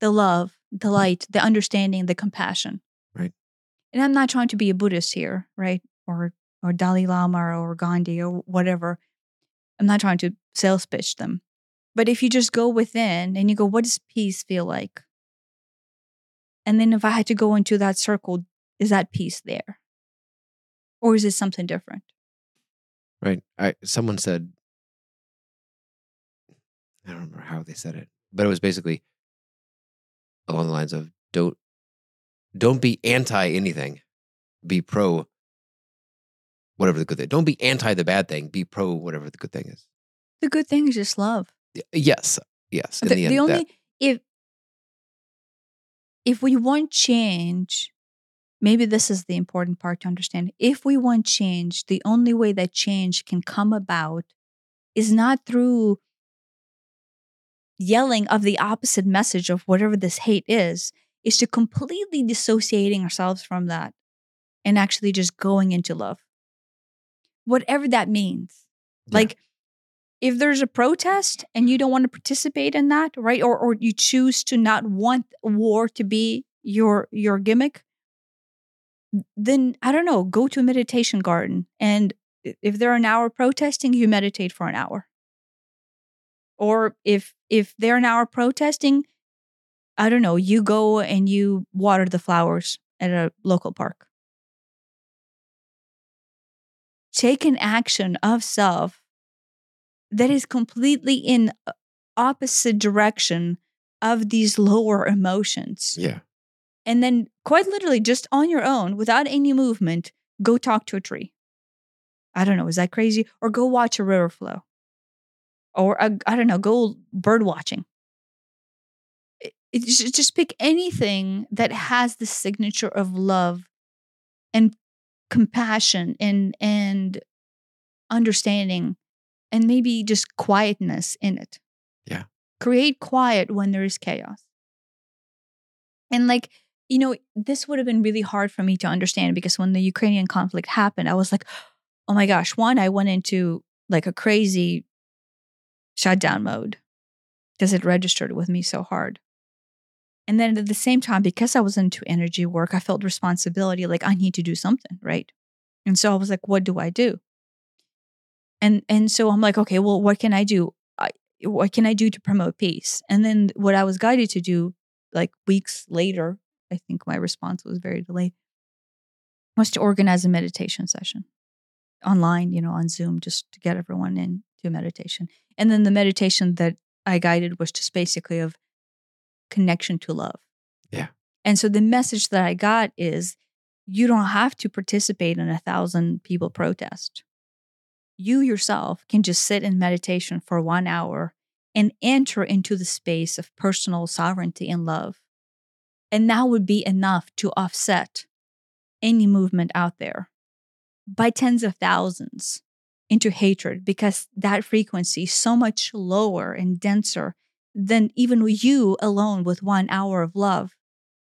the love the mm. light the understanding the compassion. Right. and i'm not trying to be a buddhist here right? Or or dalai lama or gandhi or whatever i'm not trying to sales pitch them but if you just go within and you go what does peace feel like and then if i had to go into that circle is that peace there or is it something different Right. I someone said I don't remember how they said it, but it was basically along the lines of don't don't be anti anything. Be pro whatever the good thing. Don't be anti the bad thing. Be pro whatever the good thing is. the good thing is just love Yes. Yes. The, the, the only that- if if we want change maybe this is the important part to understand if we want change the only way that change can come about is not through yelling of the opposite message of whatever this hate is is to completely dissociating ourselves from that and actually just going into love whatever that means. Yeah. like if there's a protest and you don't want to participate in that right or or you choose to not want war to be your your gimmick then i don't know go to a meditation garden and if they're an hour protesting you meditate for an hour. Or if if they're an hour protesting i don't know you go and you water the flowers at a local park take an action of self that is completely in opposite direction of these lower emotions. Yeah. and then quite literally just on your own without any movement go talk to a tree. I don't know is that crazy? Or go watch a river flow. Or I don't know go bird watching. It, it just pick anything that has the signature of love and compassion and and understanding and maybe just quietness in it. Yeah. create quiet when there is chaos. And like you know this would have been really hard for me to understand because when the ukrainian conflict happened i was like oh my gosh one i went into like a crazy shutdown mode because it registered with me so hard And then at the same time, because I was into energy work, I felt responsibility like I need to do something, right? And so I was like, what do I do? And and so I'm like, okay, well, what can I do? I, what can I do to promote peace? And then what I was guided to do, like weeks later, I think my response was very delayed, was to organize a meditation session online, you know, on Zoom, just to get everyone into meditation. And then the meditation that I guided was just basically of connection to love. Yeah. And so the message that I got is you don't have to participate in a thousand people protest. You yourself can just sit in meditation for one hour and enter into the space of personal sovereignty and love. And that would be enough to offset any movement out there by tens of thousands into hatred because that frequency is so much lower and denser than even you alone with one hour of love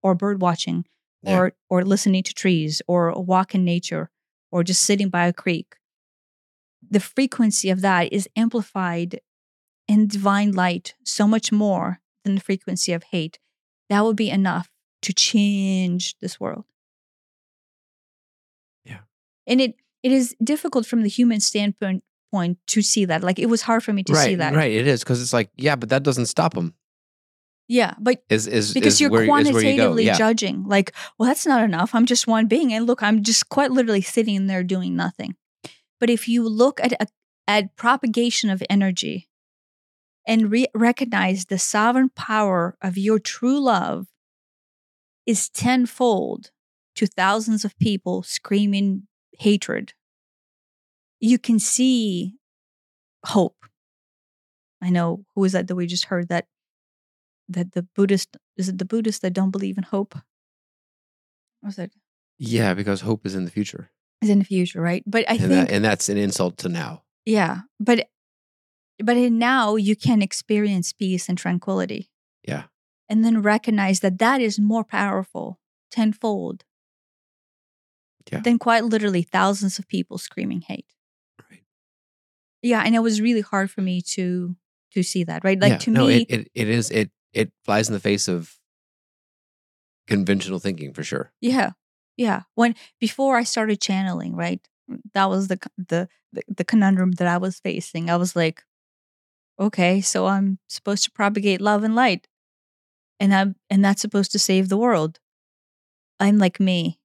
or bird watching Yeah. or or listening to trees or a walk in nature or just sitting by a creek the frequency of that is amplified in divine light so much more than the frequency of hate that would be enough to change this world Yeah. and it it is difficult from the human standpoint point to see that like it was hard for me to see that right. It is because it's like, yeah, but that doesn't stop them. yeah but Is is because is you're where, is where you quantitatively Yeah, judging like well that's not enough i'm just one being and look i'm just quite literally sitting there doing nothing but if you look at a, at propagation of energy and re- recognize the sovereign power of your true love is tenfold to thousands of people screaming hatred you can see hope i know who is that that we just heard that that the Buddhist is it the Buddhists that don't believe in hope? Was it yeah, because hope is in the future, is in the future, right? But I and think that, and that's an insult to now. yeah, but but in now you can experience peace and tranquility, Yeah, and then recognize that that is more powerful tenfold Yeah. than quite literally thousands of people screaming hate. Yeah, and it was really hard for me to to see that, right? Like yeah. to no, me, it, it it is it it flies in the face of conventional thinking for sure. Yeah. Yeah. When before I started channeling, right? That was the the the, the conundrum that I was facing. I was like, okay, so I'm supposed to propagate love and light. And I'm and that's supposed to save the world. I'm like me.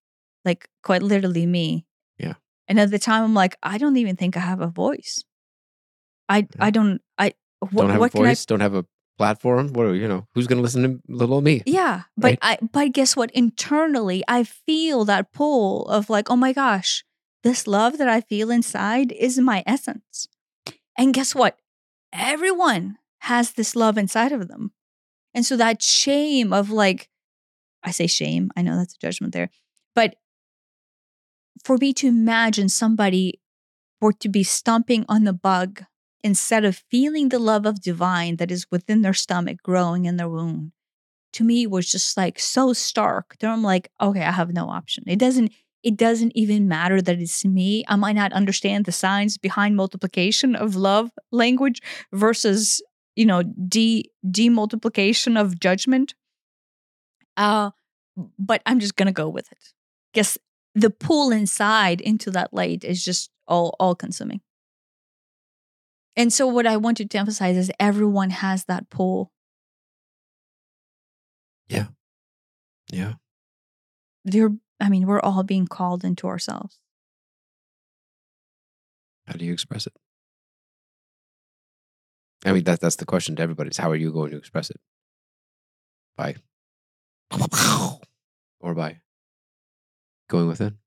Like quite literally me. Yeah. And at the time I'm like, I don't even think I have a voice. I. I don't I what, don't have what a can I voice. Don't have a platform. What are you know? Who's going to listen to little me? Yeah, but right? I but guess what? Internally, I feel that pull of like, oh my gosh, this love that I feel inside is my essence. And guess what? Everyone has this love inside of them. And so that shame of like, I say shame, I know that's a judgment there, but for me to imagine somebody for to be stomping on the bug instead of feeling the love of divine that is within their stomach growing in their womb to me was just like so stark that i'm like okay i have no option. It doesn't it doesn't even matter that it's me. I might not understand the science behind multiplication of love language versus you know de demultiplication of judgment. Uh but i'm just gonna go with it. Guess the pull inside into that light is just all all consuming and so what i wanted to emphasize is everyone has that pull Yeah. Yeah, they're i mean we're all being called into ourselves how do you express it? I mean, that that's the question to everybody: is how are you going to express it? By or by going within?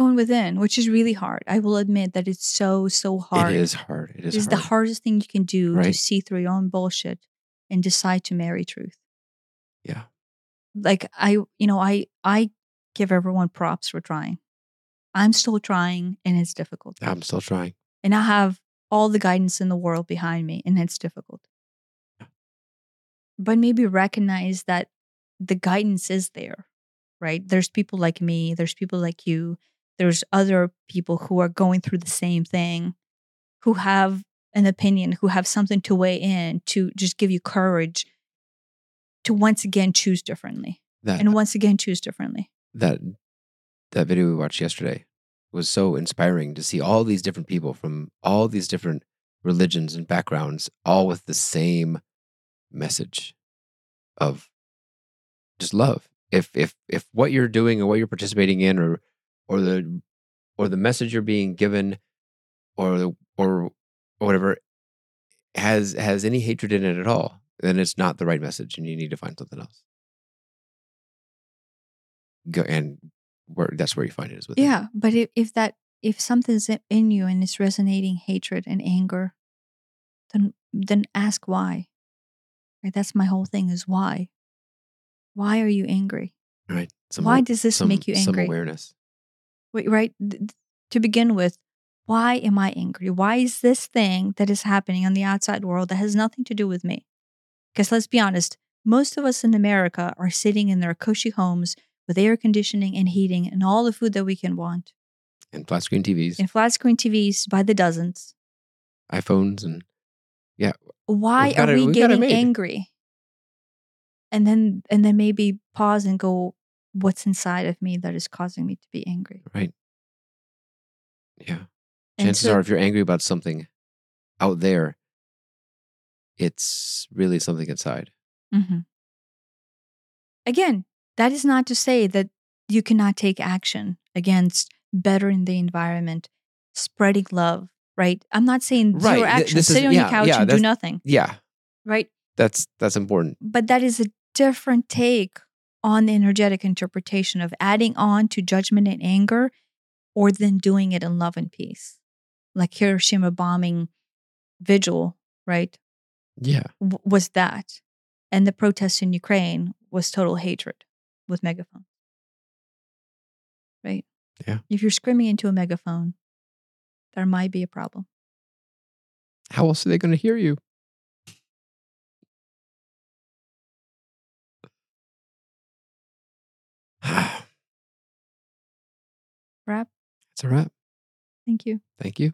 Going within which is really hard i will admit that it's so so hard It is hard. It is It is hard. the hardest thing you can do to see through your own bullshit and decide to marry truth Yeah. like i you know i i give everyone props for trying i'm still trying and it's difficult I'm still trying. and i have all the guidance in the world behind me and it's difficult Yeah. but maybe recognize that the guidance is there right there's people like me there's people like you there's other people who are going through the same thing who have an opinion who have something to weigh in to just give you courage to once again choose differently That and once again choose differently. that that video we watched yesterday was so inspiring to see all these different people from all these different religions and backgrounds all with the same message of just love if if if what you're doing or what you're participating in or or the or the message you're being given or the, or or whatever has has any hatred in it at all then it's not the right message and you need to find something else go and where that's where you find it is with Yeah, but if, if that if something's in you and it's resonating hatred and anger, then then ask why. Right? That's my whole thing is why. Why are you angry? right some why does this some, make you angry? some awareness right? To begin with, why am I angry? Why is this thing that is happening on the outside world that has nothing to do with me? Because let's be honest, most of us in America are sitting in their cushy homes with air conditioning and heating and all the food that we can want, and flat screen TVs and flat screen TVs by the dozens. iPhones and yeah. Why are it- we we've got it getting angry? And then and then maybe pause and go, what's inside of me that is causing me to be angry? right. Yeah. And chances so- are if you're angry about something out there it's really something inside. Hmm Again, that is not to say that you cannot take action against bettering the environment, spreading love, right? I'm not saying Right, zero th- action, is- sit on yeah, your couch yeah, and do nothing, yeah. right? that's that's important. But that is a different take on the energetic interpretation of adding on to judgment and anger or then doing it in love and peace. Like Hiroshima bombing vigil, right? yeah w- was that. And the protest in Ukraine was total hatred with megaphone. Right? Yeah. If you're screaming into a megaphone, there might be a problem. how else are they going to hear you Wrap. it's a wrap Thank you. thank you